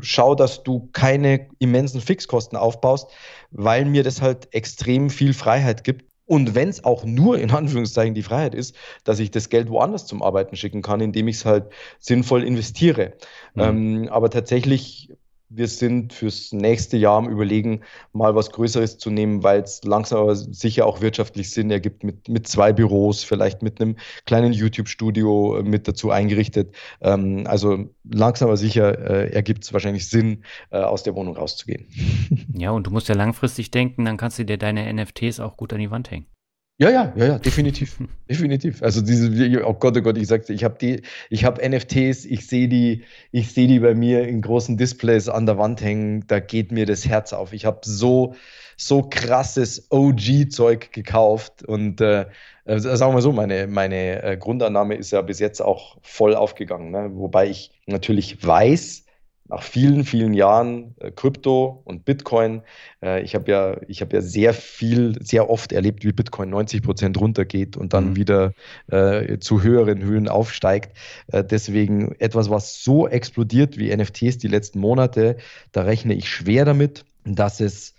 schau, dass du keine immensen Fixkosten aufbaust, weil mir das halt extrem viel Freiheit gibt, und wenn es auch nur in Anführungszeichen die Freiheit ist, dass ich das Geld woanders zum Arbeiten schicken kann, indem ich es halt sinnvoll investiere. Mhm. Ähm, aber tatsächlich wir sind fürs nächste Jahr am Überlegen, mal was Größeres zu nehmen, weil es langsam aber sicher auch wirtschaftlich Sinn ergibt, mit, mit zwei Büros, vielleicht mit einem kleinen YouTube-Studio äh, mit dazu eingerichtet. Ähm, also langsam aber sicher äh, ergibt es wahrscheinlich Sinn, äh, aus der Wohnung rauszugehen. Ja, und du musst ja langfristig denken, dann kannst du dir deine NFTs auch gut an die Wand hängen. Ja, ja, ja, ja, definitiv. *laughs* definitiv. Also diese, oh Gott, oh Gott, ich sagte, ich habe die, ich habe NFTs, ich sehe die, ich sehe die bei mir in großen Displays an der Wand hängen, da geht mir das Herz auf. Ich habe so, so krasses OG-Zeug gekauft und äh, äh, sagen wir mal so, meine, meine äh, Grundannahme ist ja bis jetzt auch voll aufgegangen. Ne? Wobei ich natürlich weiß, nach vielen, vielen Jahren äh, Krypto und Bitcoin. Äh, ich habe ja, ich habe ja sehr viel, sehr oft erlebt, wie Bitcoin 90 Prozent runtergeht und dann mhm. wieder äh, zu höheren Höhen aufsteigt. Äh, deswegen etwas, was so explodiert wie NFTs die letzten Monate, da rechne ich schwer damit, dass es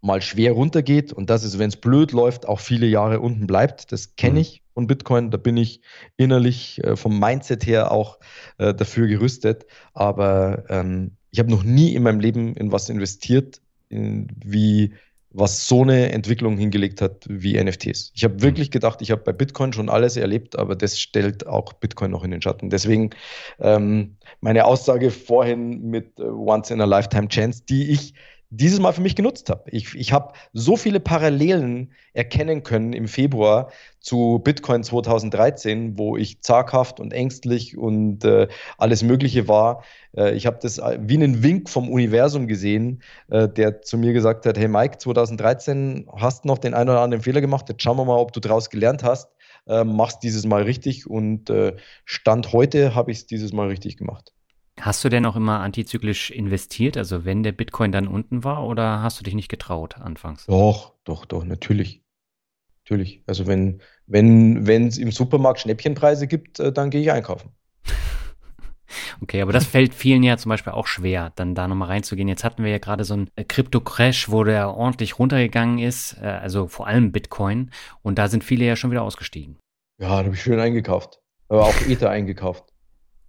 mal schwer runtergeht und dass es, wenn es blöd läuft, auch viele Jahre unten bleibt. Das kenne mhm. ich von Bitcoin. Da bin ich innerlich äh, vom Mindset her auch äh, dafür gerüstet. Aber ähm, ich habe noch nie in meinem Leben in was investiert, in, wie was so eine Entwicklung hingelegt hat wie NFTs. Ich habe mhm. wirklich gedacht, ich habe bei Bitcoin schon alles erlebt, aber das stellt auch Bitcoin noch in den Schatten. Deswegen ähm, meine Aussage vorhin mit äh, Once in a Lifetime Chance, die ich dieses Mal für mich genutzt habe. Ich, ich habe so viele Parallelen erkennen können im Februar zu Bitcoin 2013, wo ich zaghaft und ängstlich und äh, alles Mögliche war. Äh, ich habe das äh, wie einen Wink vom Universum gesehen, äh, der zu mir gesagt hat, hey Mike, 2013 hast noch den einen oder anderen Fehler gemacht, jetzt schauen wir mal, ob du daraus gelernt hast, äh, machst dieses Mal richtig und äh, Stand heute habe ich es dieses Mal richtig gemacht. Hast du denn auch immer antizyklisch investiert, also wenn der Bitcoin dann unten war, oder hast du dich nicht getraut anfangs? Doch, doch, doch, natürlich. Natürlich. Also wenn wenn wenn es im Supermarkt Schnäppchenpreise gibt, äh, dann gehe ich einkaufen. *laughs* Okay, aber das fällt vielen ja zum Beispiel auch schwer, dann da nochmal reinzugehen. Jetzt hatten wir ja gerade so einen Krypto-Crash, wo der ordentlich runtergegangen ist, äh, also vor allem Bitcoin. Und da sind viele ja schon wieder ausgestiegen. Ja, da habe ich schön eingekauft. Aber auch Ether eingekauft.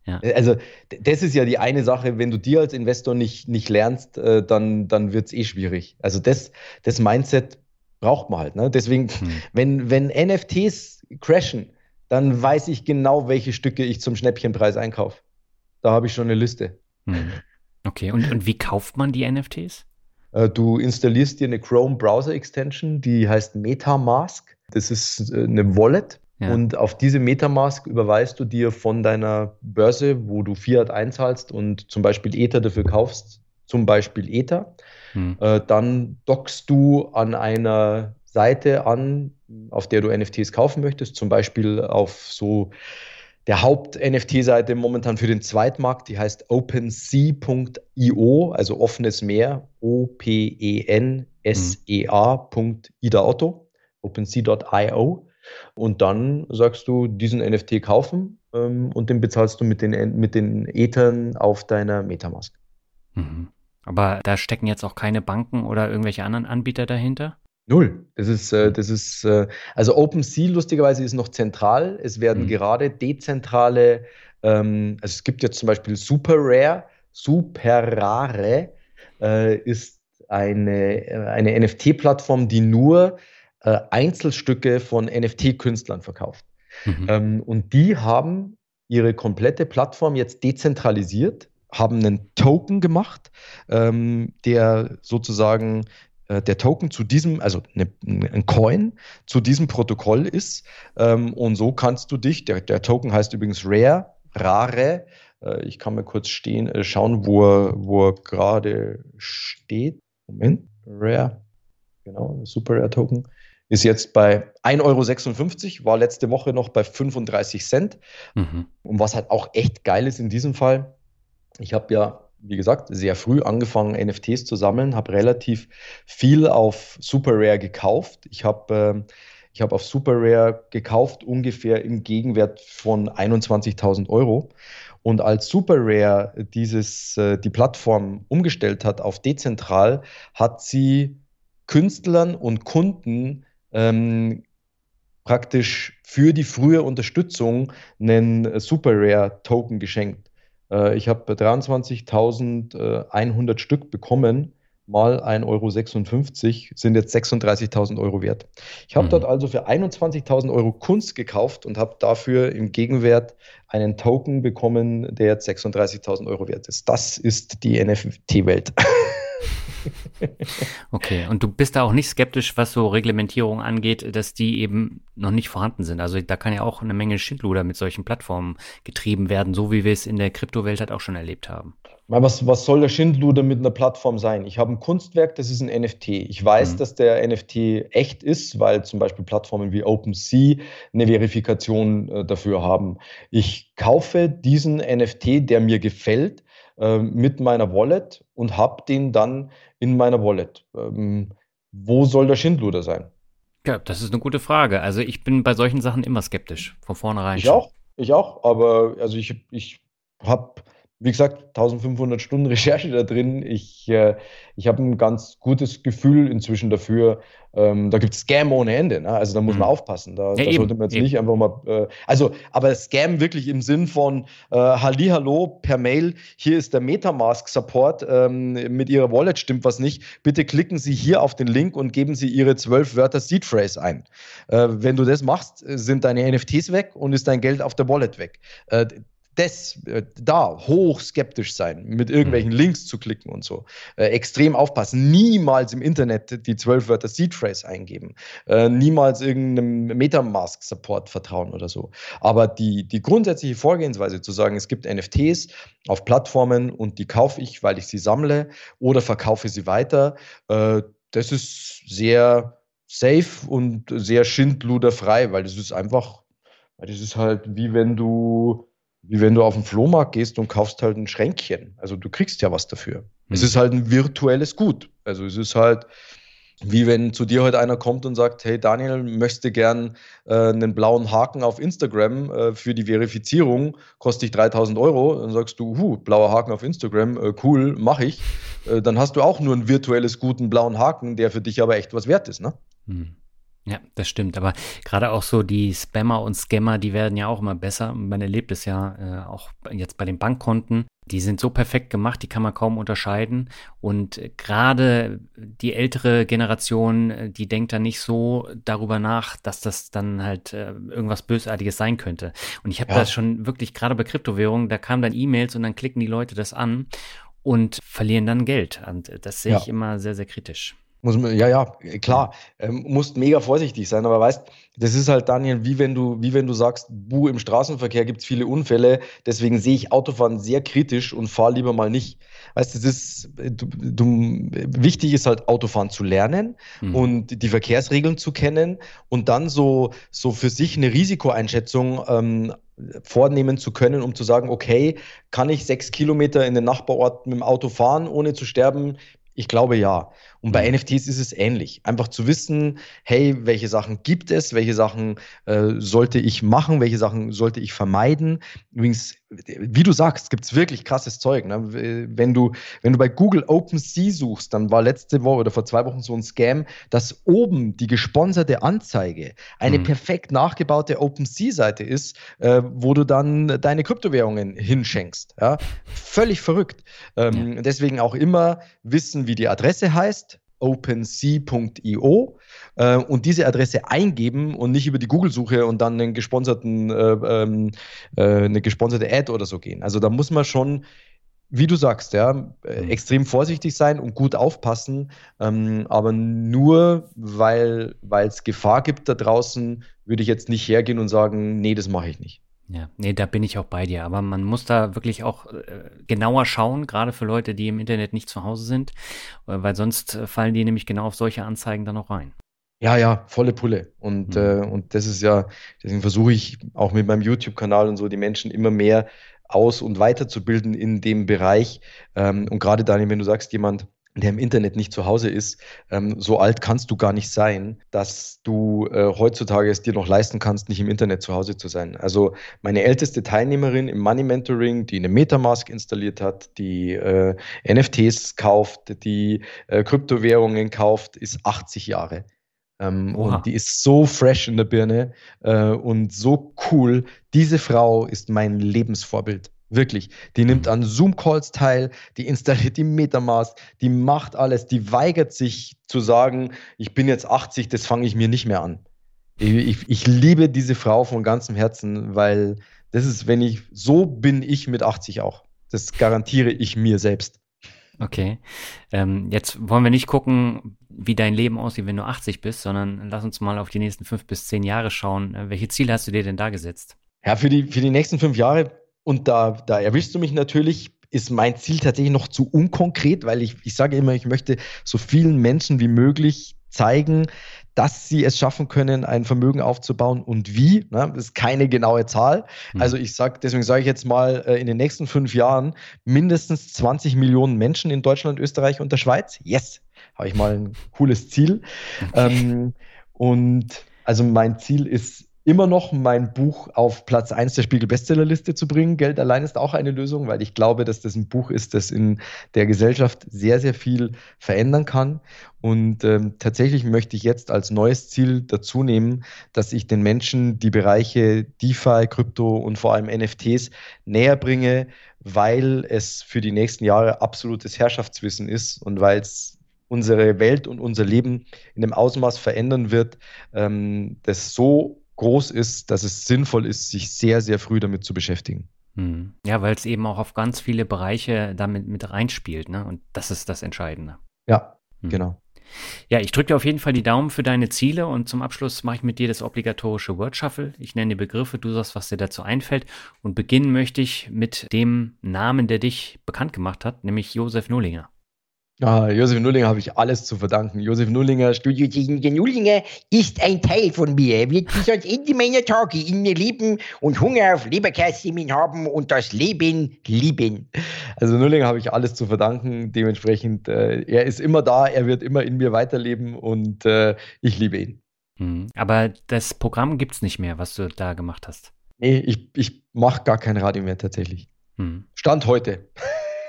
Ja. Äh, also das ist ja die eine Sache, wenn du dir als Investor nicht, nicht lernst, äh, dann, dann wird es eh schwierig. Also das, das Mindset braucht man halt. Ne? Deswegen, hm. wenn, wenn NFTs crashen, dann weiß ich genau, welche Stücke ich zum Schnäppchenpreis einkaufe. Da habe ich schon eine Liste. Hm. Okay, und, und wie kauft man die NFTs? Äh, du installierst dir eine Chrome Browser Extension, die heißt MetaMask. Das ist eine Wallet ja. Und auf diese Metamask überweist du dir von deiner Börse, wo du Fiat einzahlst und zum Beispiel Ether dafür kaufst, zum Beispiel Ether. Hm. Äh, dann dockst du an einer Seite an, auf der du NFTs kaufen möchtest, zum Beispiel auf so der Haupt-NFT-Seite momentan für den Zweitmarkt, die heißt OpenSea.io, also offenes Meer, O-P-E-N-S-E-A.ida Otto, OpenSea.io. Und dann sagst du, diesen NFT kaufen ähm, und den bezahlst du mit den, mit den Ethern auf deiner Metamask. Mhm. Aber da stecken jetzt auch keine Banken oder irgendwelche anderen Anbieter dahinter? Null. Das ist, äh, das ist, äh, also OpenSea lustigerweise ist noch zentral. Es werden mhm. gerade dezentrale, ähm, also es gibt jetzt zum Beispiel Super Rare. Super Rare äh, ist eine, äh, eine NFT-Plattform, die nur äh, Einzelstücke von NFT-Künstlern verkauft. Mhm. Ähm, und die haben ihre komplette Plattform jetzt dezentralisiert, haben einen Token gemacht, ähm, der sozusagen äh, der Token zu diesem, also eine, ein Coin zu diesem Protokoll ist. Ähm, und so kannst du dich, der, der Token heißt übrigens Rare, Rare, äh, ich kann mal kurz stehen, äh, schauen, wo er, wo er gerade steht. Moment, Rare, genau, Super Rare Token ist jetzt bei 1,56 Euro, war letzte Woche noch bei 35 Cent. Mhm. Und was halt auch echt geil ist in diesem Fall, ich habe ja, wie gesagt, sehr früh angefangen, NFTs zu sammeln, habe relativ viel auf Super Rare gekauft. Ich habe äh, ich auf Super Rare gekauft, ungefähr im Gegenwert von 21.000 Euro. Und als Super Rare dieses, äh, die Plattform umgestellt hat auf dezentral, hat sie Künstlern und Kunden ähm, praktisch für die frühe Unterstützung einen Super Rare Token geschenkt. Äh, ich habe 23.100 Stück bekommen, mal 1,56 Euro, sind jetzt 36.000 Euro wert. Ich habe mhm. dort also für 21.000 Euro Kunst gekauft und habe dafür im Gegenwert einen Token bekommen, der jetzt 36.000 Euro wert ist. Das ist die NFT-Welt. *laughs* *laughs* Okay, und du bist da auch nicht skeptisch, was so Reglementierung angeht, dass die eben noch nicht vorhanden sind. Also da kann ja auch eine Menge Schindluder mit solchen Plattformen getrieben werden, so wie wir es in der Kryptowelt halt auch schon erlebt haben. Was, was soll der Schindluder mit einer Plattform sein? Ich habe ein Kunstwerk, das ist ein NFT. Ich weiß, mhm. dass der NFT echt ist, weil zum Beispiel Plattformen wie OpenSea eine Verifikation äh, dafür haben. Ich kaufe diesen NFT, der mir gefällt, äh, mit meiner Wallet und habe den dann in meiner Wallet. Ähm, wo soll der Schindluder sein? Ja, das ist eine gute Frage. Also ich bin bei solchen Sachen immer skeptisch, von vornherein. Ich schon. auch, ich auch, aber also ich, ich habe wie gesagt, 1500 Stunden *laughs* Recherche da drin. Ich, äh, ich habe ein ganz gutes Gefühl inzwischen dafür. Ähm, da gibt es Scam ohne Ende. Ne? Also da muss mhm. man aufpassen. Da, ja, da sollte man jetzt eben. nicht einfach mal. Äh, also, aber Scam wirklich im Sinn von äh, Hallo per Mail. Hier ist der Metamask-Support. Ähm, mit Ihrer Wallet stimmt was nicht. Bitte klicken Sie hier auf den Link und geben Sie Ihre zwölf Wörter Seed Phrase ein. Äh, wenn du das machst, sind deine NFTs weg und ist dein Geld auf der Wallet weg. Das, äh, da hoch skeptisch sein, mit irgendwelchen mhm. Links zu klicken und so. Äh, extrem aufpassen. Niemals im Internet die zwölf Wörter Seed Phrase eingeben. Äh, niemals irgendeinem Metamask-Support vertrauen oder so. Aber die, die grundsätzliche Vorgehensweise zu sagen, es gibt NFTs auf Plattformen und die kaufe ich, weil ich sie sammle oder verkaufe sie weiter, äh, das ist sehr safe und sehr schindluderfrei, weil das ist einfach, das ist halt wie wenn du wie wenn du auf den Flohmarkt gehst und kaufst halt ein Schränkchen. Also du kriegst ja was dafür. Mhm. Es ist halt ein virtuelles Gut. Also es ist halt wie wenn zu dir heute einer kommt und sagt, hey Daniel, möchte gern äh, einen blauen Haken auf Instagram äh, für die Verifizierung, kostet dich 3000 Euro. Dann sagst du, hu, blauer Haken auf Instagram, äh, cool, mache ich. Äh, dann hast du auch nur ein virtuelles guten blauen Haken, der für dich aber echt was wert ist, ne? Mhm. Ja, das stimmt. Aber gerade auch so die Spammer und Scammer, die werden ja auch immer besser. Man erlebt es ja äh, auch jetzt bei den Bankkonten. Die sind so perfekt gemacht, die kann man kaum unterscheiden. Und gerade die ältere Generation, äh, die denkt dann nicht so darüber nach, dass das dann halt äh, irgendwas Bösartiges sein könnte. Und ich habe ja. das schon wirklich gerade bei Kryptowährungen, da kamen dann E-Mails und dann klicken die Leute das an und verlieren dann Geld. Und das sehe ja. ich immer sehr, sehr kritisch. Muss man, ja, ja, klar, ähm, musst mega vorsichtig sein, aber weißt, das ist halt, Daniel, wie wenn du, wie wenn du sagst, buh, im Straßenverkehr gibt es viele Unfälle, deswegen sehe ich Autofahren sehr kritisch und fahre lieber mal nicht. Weißt du, das ist, du, du, wichtig ist halt, Autofahren zu lernen mhm. und die Verkehrsregeln zu kennen und dann so, so für sich eine Risikoeinschätzung ähm, vornehmen zu können, um zu sagen, okay, kann ich sechs Kilometer in den Nachbarort mit dem Auto fahren, ohne zu sterben? Ich glaube ja. Und bei mhm. NFTs ist es ähnlich. Einfach zu wissen, hey, welche Sachen gibt es, welche Sachen äh, sollte ich machen, welche Sachen sollte ich vermeiden. Übrigens, wie du sagst, gibt es wirklich krasses Zeug. Ne? Wenn, du, wenn du bei Google OpenSea suchst, dann war letzte Woche oder vor zwei Wochen so ein Scam, dass oben die gesponserte Anzeige eine mhm. perfekt nachgebaute OpenSea-Seite ist, äh, wo du dann deine Kryptowährungen hinschenkst. Ja? Völlig verrückt. Ähm, ja. Deswegen auch immer wissen, wie die Adresse heißt OpenSea.io äh, und diese Adresse eingeben und nicht über die Google-Suche und dann einen gesponserten, äh, ähm, äh, eine gesponserte Ad oder so gehen. Also da muss man schon, wie du sagst, ja, äh, mhm. extrem vorsichtig sein und gut aufpassen. Ähm, aber nur weil es Gefahr gibt da draußen, würde ich jetzt nicht hergehen und sagen, nee, das mache ich nicht. Ja, nee, da bin ich auch bei dir. Aber man muss da wirklich auch äh, genauer schauen, gerade für Leute, die im Internet nicht zu Hause sind, äh, weil sonst äh, fallen die nämlich genau auf solche Anzeigen dann auch rein. Ja, ja, volle Pulle. Und, mhm. äh, und das ist ja, deswegen versuche ich auch mit meinem YouTube-Kanal und so die Menschen immer mehr aus- und weiterzubilden in dem Bereich. Ähm, und gerade Daniel, wenn du sagst, jemand, der im Internet nicht zu Hause ist, ähm, so alt kannst du gar nicht sein, dass du äh, heutzutage es dir noch leisten kannst, nicht im Internet zu Hause zu sein. Also meine älteste Teilnehmerin im Money Mentoring, die eine Metamask installiert hat, die äh, NFTs kauft, die äh, Kryptowährungen kauft, ist 80 Jahre. Ähm, und die ist so fresh in der Birne äh, und so cool. Diese Frau ist mein Lebensvorbild. Wirklich. Die nimmt mhm. an Zoom-Calls teil, die installiert die Metamask, die macht alles, die weigert sich zu sagen, ich bin jetzt 80, das fange ich mir nicht mehr an. Ich, ich, ich, liebe diese Frau von ganzem Herzen, weil das ist, wenn ich, so bin ich mit 80 auch. Das garantiere ich mir selbst. Okay. Ähm, jetzt wollen wir nicht gucken, wie dein Leben aussieht, wenn du 80 bist, sondern lass uns mal auf die nächsten fünf bis zehn Jahre schauen. Äh, welche Ziele hast du dir denn da gesetzt? Ja, für die, für die nächsten fünf Jahre und da, da erwischst du mich natürlich, ist mein Ziel tatsächlich noch zu unkonkret, weil ich, ich sage immer, ich möchte so vielen Menschen wie möglich zeigen, dass sie es schaffen können, ein Vermögen aufzubauen und wie. Ne? Das ist keine genaue Zahl. Mhm. Also ich sage, deswegen sage ich jetzt mal, äh, in den nächsten fünf Jahren mindestens 20 Millionen Menschen in Deutschland, Österreich und der Schweiz. Yes, habe ich mal ein cooles Ziel. Okay. Ähm, und also mein Ziel ist immer noch mein Buch auf Platz 1 der Spiegel-Bestsellerliste zu bringen. Geld allein ist auch eine Lösung, weil ich glaube, dass das ein Buch ist, das in der Gesellschaft sehr, sehr viel verändern kann. Und ähm, tatsächlich möchte ich jetzt als neues Ziel dazu nehmen, dass ich den Menschen die Bereiche DeFi, Krypto und vor allem NFTs näher bringe, weil es für die nächsten Jahre absolutes Herrschaftswissen ist und weil es unsere Welt und unser Leben in dem Ausmaß verändern wird, ähm, das so groß ist, dass es sinnvoll ist, sich sehr, sehr früh damit zu beschäftigen. Hm. Ja, weil es eben auch auf ganz viele Bereiche damit mit reinspielt, ne? Und das ist das Entscheidende. Ja, hm. genau. Ja, ich drücke dir auf jeden Fall die Daumen für deine Ziele und zum Abschluss mache ich mit dir das obligatorische Word Shuffle. Ich nenne die Begriffe, du sagst, was dir dazu einfällt. Und beginnen möchte ich mit dem Namen, der dich bekannt gemacht hat, nämlich Josef Nullinger. Ah, Josef Nullinger habe ich alles zu verdanken. Josef Nullinger, Studio Nullinger ist ein Teil von mir. Er wird bis ans Ende meiner Tage in mir leben und Hunger auf Leberkässemin haben und das Leben lieben. Also Nullinger habe ich alles zu verdanken. Dementsprechend, äh, er ist immer da, er wird immer in mir weiterleben und äh, ich liebe ihn. Mhm. Aber das Programm gibt es nicht mehr, was du da gemacht hast. Nee, ich, ich mache gar kein Radio mehr tatsächlich. Mhm. Stand heute.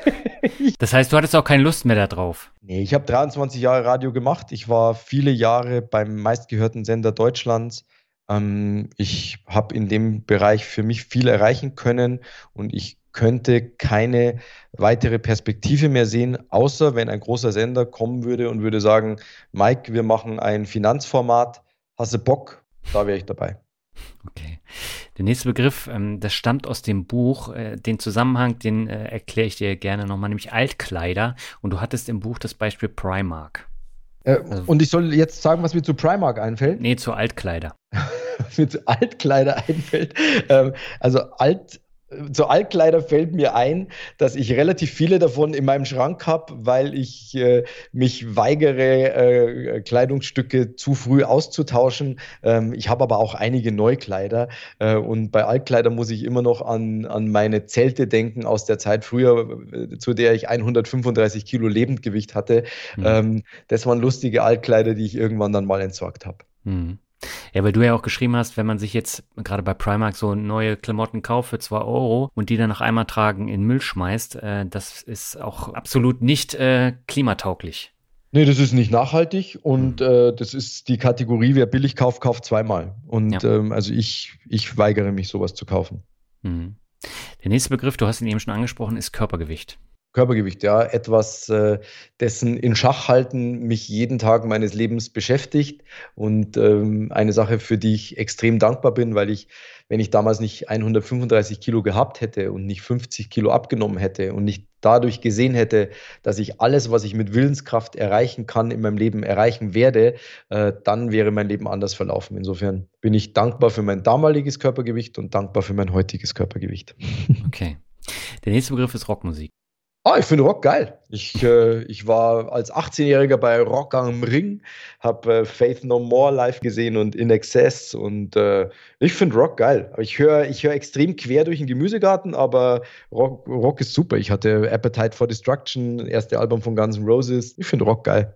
*laughs* das heißt, du hattest auch keine Lust mehr darauf. Nee, ich habe 23 Jahre Radio gemacht. Ich war viele Jahre beim meistgehörten Sender Deutschlands. Ähm, ich habe in dem Bereich für mich viel erreichen können und ich könnte keine weitere Perspektive mehr sehen, außer wenn ein großer Sender kommen würde und würde sagen, Mike, wir machen ein Finanzformat, hast du Bock? Da wäre ich dabei. Okay. Der nächste Begriff, ähm, das stammt aus dem Buch. Äh, den Zusammenhang, den äh, erkläre ich dir gerne nochmal, nämlich Altkleider. Und du hattest im Buch das Beispiel Primark. Äh, also, und ich soll jetzt sagen, was mir zu Primark einfällt? Nee, zu Altkleider. *laughs* was mir zu Altkleider *laughs* einfällt. Ähm, also Alt, zu Altkleider fällt mir ein, dass ich relativ viele davon in meinem Schrank habe, weil ich äh, mich weigere, äh, Kleidungsstücke zu früh auszutauschen. Ähm, ich habe aber auch einige Neukleider äh, und bei Altkleider muss ich immer noch an, an meine Zelte denken aus der Zeit früher, äh, zu der ich 135 Kilo Lebendgewicht hatte. Mhm. Ähm, das waren lustige Altkleider, die ich irgendwann dann mal entsorgt habe. Mhm. Ja, weil du ja auch geschrieben hast, wenn man sich jetzt gerade bei Primark so neue Klamotten kauft für zwei Euro und die dann nach einmal tragen in Müll schmeißt, äh, das ist auch absolut nicht äh, klimatauglich. Nee, das ist nicht nachhaltig und mhm. äh, das ist die Kategorie, wer billig kauft, kauft zweimal. Und ja. ähm, also ich, ich weigere mich, sowas zu kaufen. Mhm. Der nächste Begriff, du hast ihn eben schon angesprochen, ist Körpergewicht. Körpergewicht, ja, etwas, äh, dessen in Schachhalten mich jeden Tag meines Lebens beschäftigt und ähm, eine Sache, für die ich extrem dankbar bin, weil ich, wenn ich damals nicht 135 Kilo gehabt hätte und nicht 50 Kilo abgenommen hätte und nicht dadurch gesehen hätte, dass ich alles, was ich mit Willenskraft erreichen kann, in meinem Leben erreichen werde, äh, dann wäre mein Leben anders verlaufen. Insofern bin ich dankbar für mein damaliges Körpergewicht und dankbar für mein heutiges Körpergewicht. Okay. Der nächste Begriff ist Rockmusik. Ah, ich finde Rock geil. Ich, äh, ich war als 18-Jähriger bei Rock am Ring, habe äh, Faith No More live gesehen und In Excess und äh, ich finde Rock geil. Ich höre ich hör extrem quer durch den Gemüsegarten, aber Rock, Rock ist super. Ich hatte Appetite for Destruction, erste Album von Guns N' Roses. Ich finde Rock geil.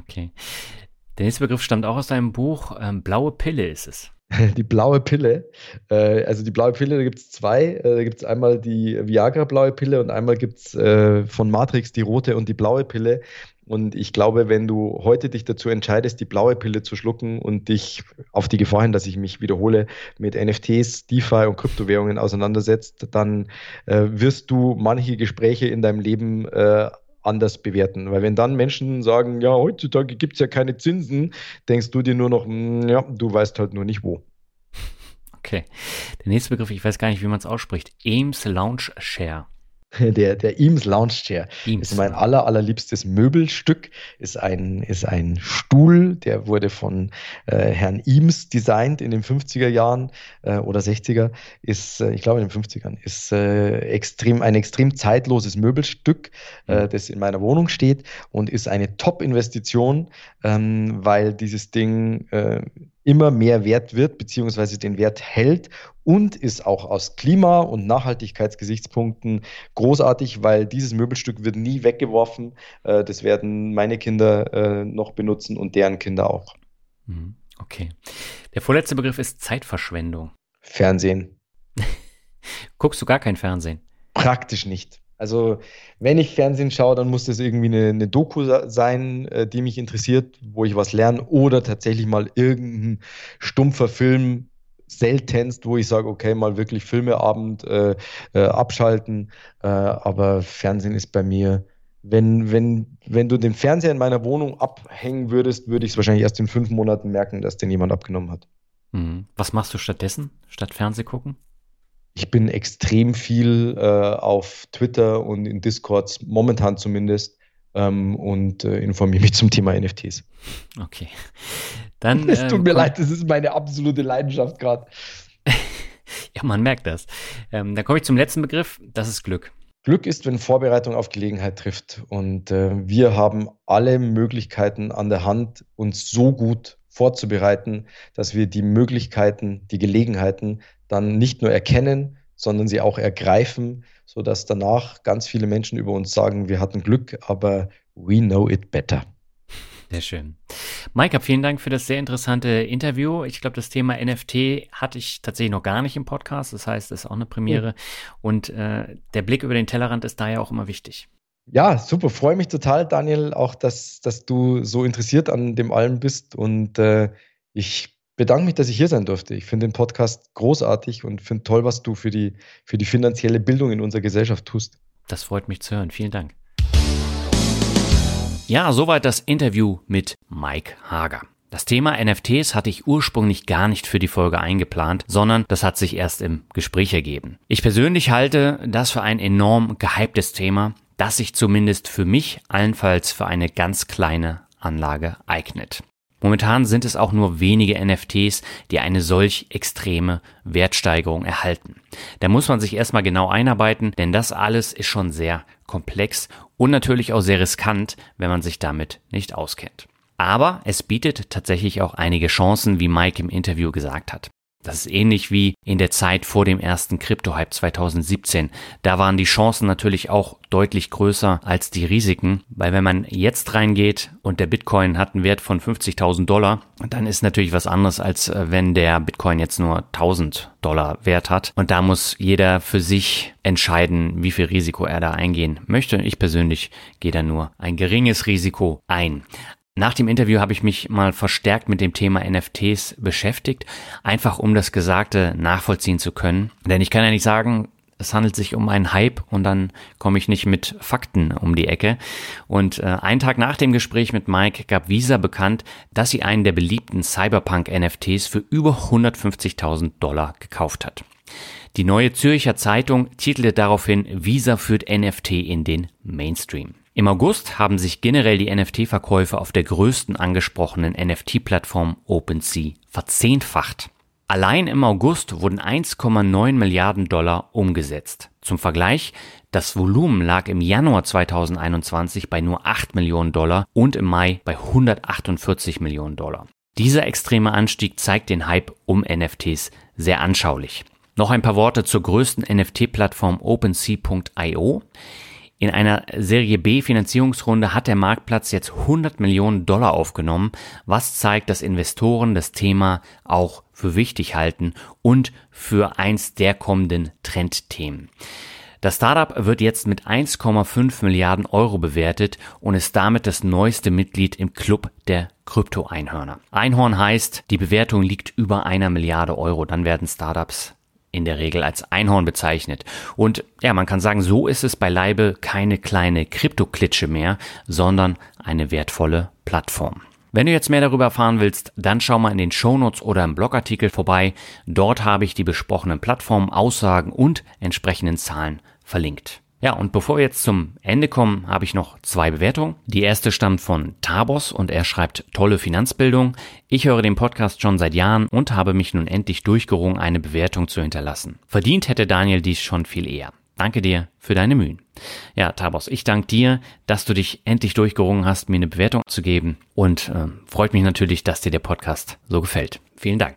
Okay. Der nächste Begriff stammt auch aus deinem Buch. Ähm, blaue Pille ist es. *laughs* Die blaue Pille. Äh, also die blaue Pille, da gibt es zwei. Äh, da gibt es einmal die Viagra-blaue Pille und einmal gibt es äh, von Matrix die rote und die blaue Pille. Und ich glaube, wenn du heute dich dazu entscheidest, die blaue Pille zu schlucken und dich auf die Gefahr hin, dass ich mich wiederhole, mit NFTs, DeFi und Kryptowährungen auseinandersetzt, dann äh, wirst du manche Gespräche in deinem Leben äh, anders bewerten. Weil wenn dann Menschen sagen, ja, heutzutage gibt es ja keine Zinsen, denkst du dir nur noch, hm, ja, du weißt halt nur nicht wo. *laughs* Okay. Der nächste Begriff, ich weiß gar nicht, wie man es ausspricht. Ames Lounge Share. *laughs* Der, der Eames Lounge Chair Eames. ist mein aller, allerliebstes Möbelstück. Ist ein, ist ein Stuhl, der wurde von äh, Herrn Eames designt in den 50er Jahren äh, oder 60er. Ist, äh, ich glaube, in den 50ern. Ist äh, extrem, ein extrem zeitloses Möbelstück, äh, mhm. das in meiner Wohnung steht und ist eine Top-Investition, ähm, weil dieses Ding äh, immer mehr wert wird, beziehungsweise den Wert hält und ist auch aus Klima- und Nachhaltigkeitsgesichtspunkten großartig, weil dieses Möbelstück wird nie weggeworfen. Äh, das werden meine Kinder äh, noch benutzen und deren Kinder auch. Mhm. Okay. Der vorletzte Begriff ist Zeitverschwendung. Fernsehen. *laughs* Guckst du gar kein Fernsehen? Praktisch nicht. Also, wenn ich Fernsehen schaue, dann muss das irgendwie eine, eine Doku sein, äh, die mich interessiert, wo ich was lerne, oder tatsächlich mal irgendein stumpfer Film, seltenst, wo ich sage, okay, mal wirklich Filmeabend äh, äh, abschalten. Äh, aber Fernsehen ist bei mir, wenn, wenn, wenn du den Fernseher in meiner Wohnung abhängen würdest, würde ich es wahrscheinlich erst in fünf Monaten merken, dass den jemand abgenommen hat. Mhm. Was machst du stattdessen, statt Fernseh gucken? Ich bin extrem viel äh, auf Twitter und in Discords, momentan zumindest, ähm, und äh, informiere mich zum Thema NFTs. Okay. Dann, *laughs* es tut ähm, mir leid, das ist meine absolute Leidenschaft gerade. *laughs* ja, man merkt das. Ähm, dann komme ich zum letzten Begriff, das ist Glück. Glück ist, wenn Vorbereitung auf Gelegenheit trifft. Und äh, wir haben alle Möglichkeiten an der Hand, uns so gut vorzubereiten, dass wir die Möglichkeiten, die Gelegenheiten dann nicht nur erkennen, sondern sie auch ergreifen, sodass danach ganz viele Menschen über uns sagen, wir hatten Glück, aber we know it better. Sehr schön. Maika, vielen Dank für das sehr interessante Interview. Ich glaube, das Thema NFT hatte ich tatsächlich noch gar nicht im Podcast. Das heißt, es ist auch eine Premiere. Und äh, der Blick über den Tellerrand ist da ja auch immer wichtig. Ja, super. Freue mich total, Daniel, auch dass, dass du so interessiert an dem allem bist. Und äh, ich bedanke mich, dass ich hier sein durfte. Ich finde den Podcast großartig und finde toll, was du für die, für die finanzielle Bildung in unserer Gesellschaft tust. Das freut mich zu hören. Vielen Dank. Ja, soweit das Interview mit Mike Hager. Das Thema NFTs hatte ich ursprünglich gar nicht für die Folge eingeplant, sondern das hat sich erst im Gespräch ergeben. Ich persönlich halte das für ein enorm gehyptes Thema, das sich zumindest für mich allenfalls für eine ganz kleine Anlage eignet. Momentan sind es auch nur wenige NFTs, die eine solch extreme Wertsteigerung erhalten. Da muss man sich erstmal genau einarbeiten, denn das alles ist schon sehr komplex und natürlich auch sehr riskant, wenn man sich damit nicht auskennt. Aber es bietet tatsächlich auch einige Chancen, wie Mike im Interview gesagt hat. Das ist ähnlich wie in der Zeit vor dem ersten Krypto-Hype 2017. Da waren die Chancen natürlich auch deutlich größer als die Risiken, weil wenn man jetzt reingeht und der Bitcoin hat einen Wert von 50.000 Dollar, dann ist natürlich was anderes, als äh, wenn der Bitcoin jetzt nur 1000 Dollar Wert hat. Und da muss jeder für sich entscheiden, wie viel Risiko er da eingehen möchte. Ich persönlich gehe da nur ein geringes Risiko ein. Nach dem Interview habe ich mich mal verstärkt mit dem Thema NFTs beschäftigt, einfach um das Gesagte nachvollziehen zu können. Denn ich kann ja nicht sagen, es handelt sich um einen Hype und dann komme ich nicht mit Fakten um die Ecke. Und äh, einen Tag nach dem Gespräch mit Mike gab Visa bekannt, dass sie einen der beliebten Cyberpunk-NFTs für über 150.000 Dollar gekauft hat. Die neue Zürcher Zeitung titelte daraufhin Visa führt NFT in den Mainstream. Im August haben sich generell die NFT-Verkäufe auf der größten angesprochenen NFT-Plattform OpenSea verzehnfacht. Allein im August wurden 1,9 Milliarden Dollar umgesetzt. Zum Vergleich, das Volumen lag im Januar 2021 bei nur 8 Millionen Dollar und im Mai bei 148 Millionen Dollar. Dieser extreme Anstieg zeigt den Hype um NFTs sehr anschaulich. Noch ein paar Worte zur größten NFT-Plattform OpenSea.io. In einer Serie B Finanzierungsrunde hat der Marktplatz jetzt 100 Millionen Dollar aufgenommen, was zeigt, dass Investoren das Thema auch für wichtig halten und für eins der kommenden Trendthemen. Das Startup wird jetzt mit 1,5 Milliarden Euro bewertet und ist damit das neueste Mitglied im Club der Krypto-Einhörner. Einhorn heißt, die Bewertung liegt über einer Milliarde Euro. Dann werden Startups in der Regel als Einhorn bezeichnet. Und ja, man kann sagen, so ist es beileibe keine kleine Kryptoklitsche mehr, sondern eine wertvolle Plattform. Wenn du jetzt mehr darüber erfahren willst, dann schau mal in den Shownotes oder im Blogartikel vorbei. Dort habe ich die besprochenen Plattformen, Aussagen und entsprechenden Zahlen verlinkt. Ja, und bevor wir jetzt zum Ende kommen, habe ich noch zwei Bewertungen. Die erste stammt von Tabos und er schreibt tolle Finanzbildung. Ich höre den Podcast schon seit Jahren und habe mich nun endlich durchgerungen, eine Bewertung zu hinterlassen. Verdient hätte Daniel dies schon viel eher. Danke dir für deine Mühen. Ja, Tabos, ich danke dir, dass du dich endlich durchgerungen hast, mir eine Bewertung zu geben und äh, freut mich natürlich, dass dir der Podcast so gefällt. Vielen Dank.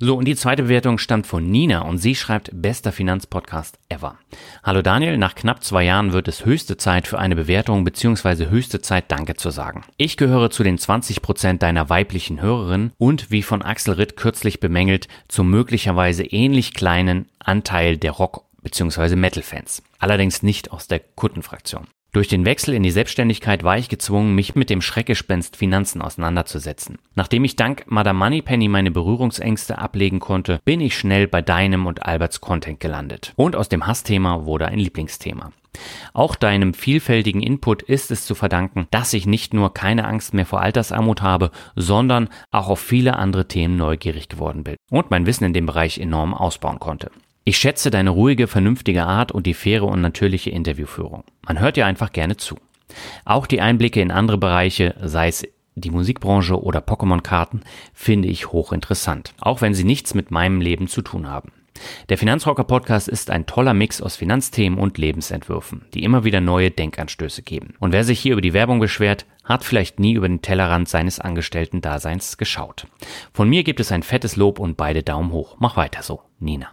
So, und die zweite Bewertung stammt von Nina und sie schreibt, bester Finanzpodcast ever. Hallo Daniel, nach knapp zwei Jahren wird es höchste Zeit für eine Bewertung bzw. höchste Zeit Danke zu sagen. Ich gehöre zu den 20 Prozent deiner weiblichen Hörerinnen und wie von Axel Ritt kürzlich bemängelt, zum möglicherweise ähnlich kleinen Anteil der Rock- bzw. Metal-Fans. Allerdings nicht aus der Kuttenfraktion. Durch den Wechsel in die Selbstständigkeit war ich gezwungen, mich mit dem Schreckgespenst Finanzen auseinanderzusetzen. Nachdem ich dank Madame Moneypenny meine Berührungsängste ablegen konnte, bin ich schnell bei deinem und Alberts Content gelandet. Und aus dem Hassthema wurde ein Lieblingsthema. Auch deinem vielfältigen Input ist es zu verdanken, dass ich nicht nur keine Angst mehr vor Altersarmut habe, sondern auch auf viele andere Themen neugierig geworden bin und mein Wissen in dem Bereich enorm ausbauen konnte. Ich schätze deine ruhige, vernünftige Art und die faire und natürliche Interviewführung. Man hört dir einfach gerne zu. Auch die Einblicke in andere Bereiche, sei es die Musikbranche oder Pokémon-Karten, finde ich hochinteressant, auch wenn sie nichts mit meinem Leben zu tun haben. Der Finanzrocker Podcast ist ein toller Mix aus Finanzthemen und Lebensentwürfen, die immer wieder neue Denkanstöße geben. Und wer sich hier über die Werbung beschwert, hat vielleicht nie über den Tellerrand seines Angestellten-Daseins geschaut. Von mir gibt es ein fettes Lob und beide Daumen hoch. Mach weiter so, Nina.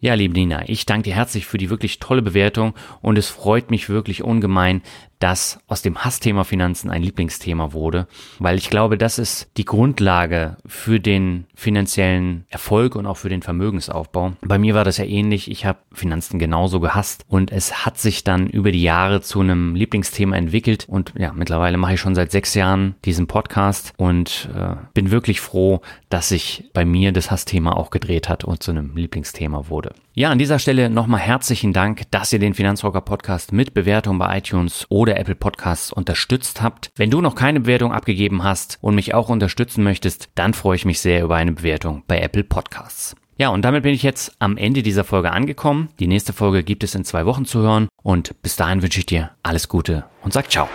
Ja, liebe Nina, ich danke dir herzlich für die wirklich tolle Bewertung und es freut mich wirklich ungemein, dass aus dem Hassthema Finanzen ein Lieblingsthema wurde, weil ich glaube, das ist die Grundlage für den finanziellen Erfolg und auch für den Vermögensaufbau. Bei mir war das ja ähnlich. Ich habe Finanzen genauso gehasst und es hat sich dann über die Jahre zu einem Lieblingsthema entwickelt und ja, mittlerweile mache ich schon seit sechs Jahren diesen Podcast und äh, bin wirklich froh, dass sich bei mir das Hassthema auch gedreht hat und zu einem Lieblingsthema wurde. Ja, an dieser Stelle nochmal herzlichen Dank, dass ihr den Finanzrocker Podcast mit Bewertung bei iTunes oder Apple Podcasts unterstützt habt. Wenn du noch keine Bewertung abgegeben hast und mich auch unterstützen möchtest, dann freue ich mich sehr über eine Bewertung bei Apple Podcasts. Ja, und damit bin ich jetzt am Ende dieser Folge angekommen. Die nächste Folge gibt es in zwei Wochen zu hören und bis dahin wünsche ich dir alles Gute und sag ciao.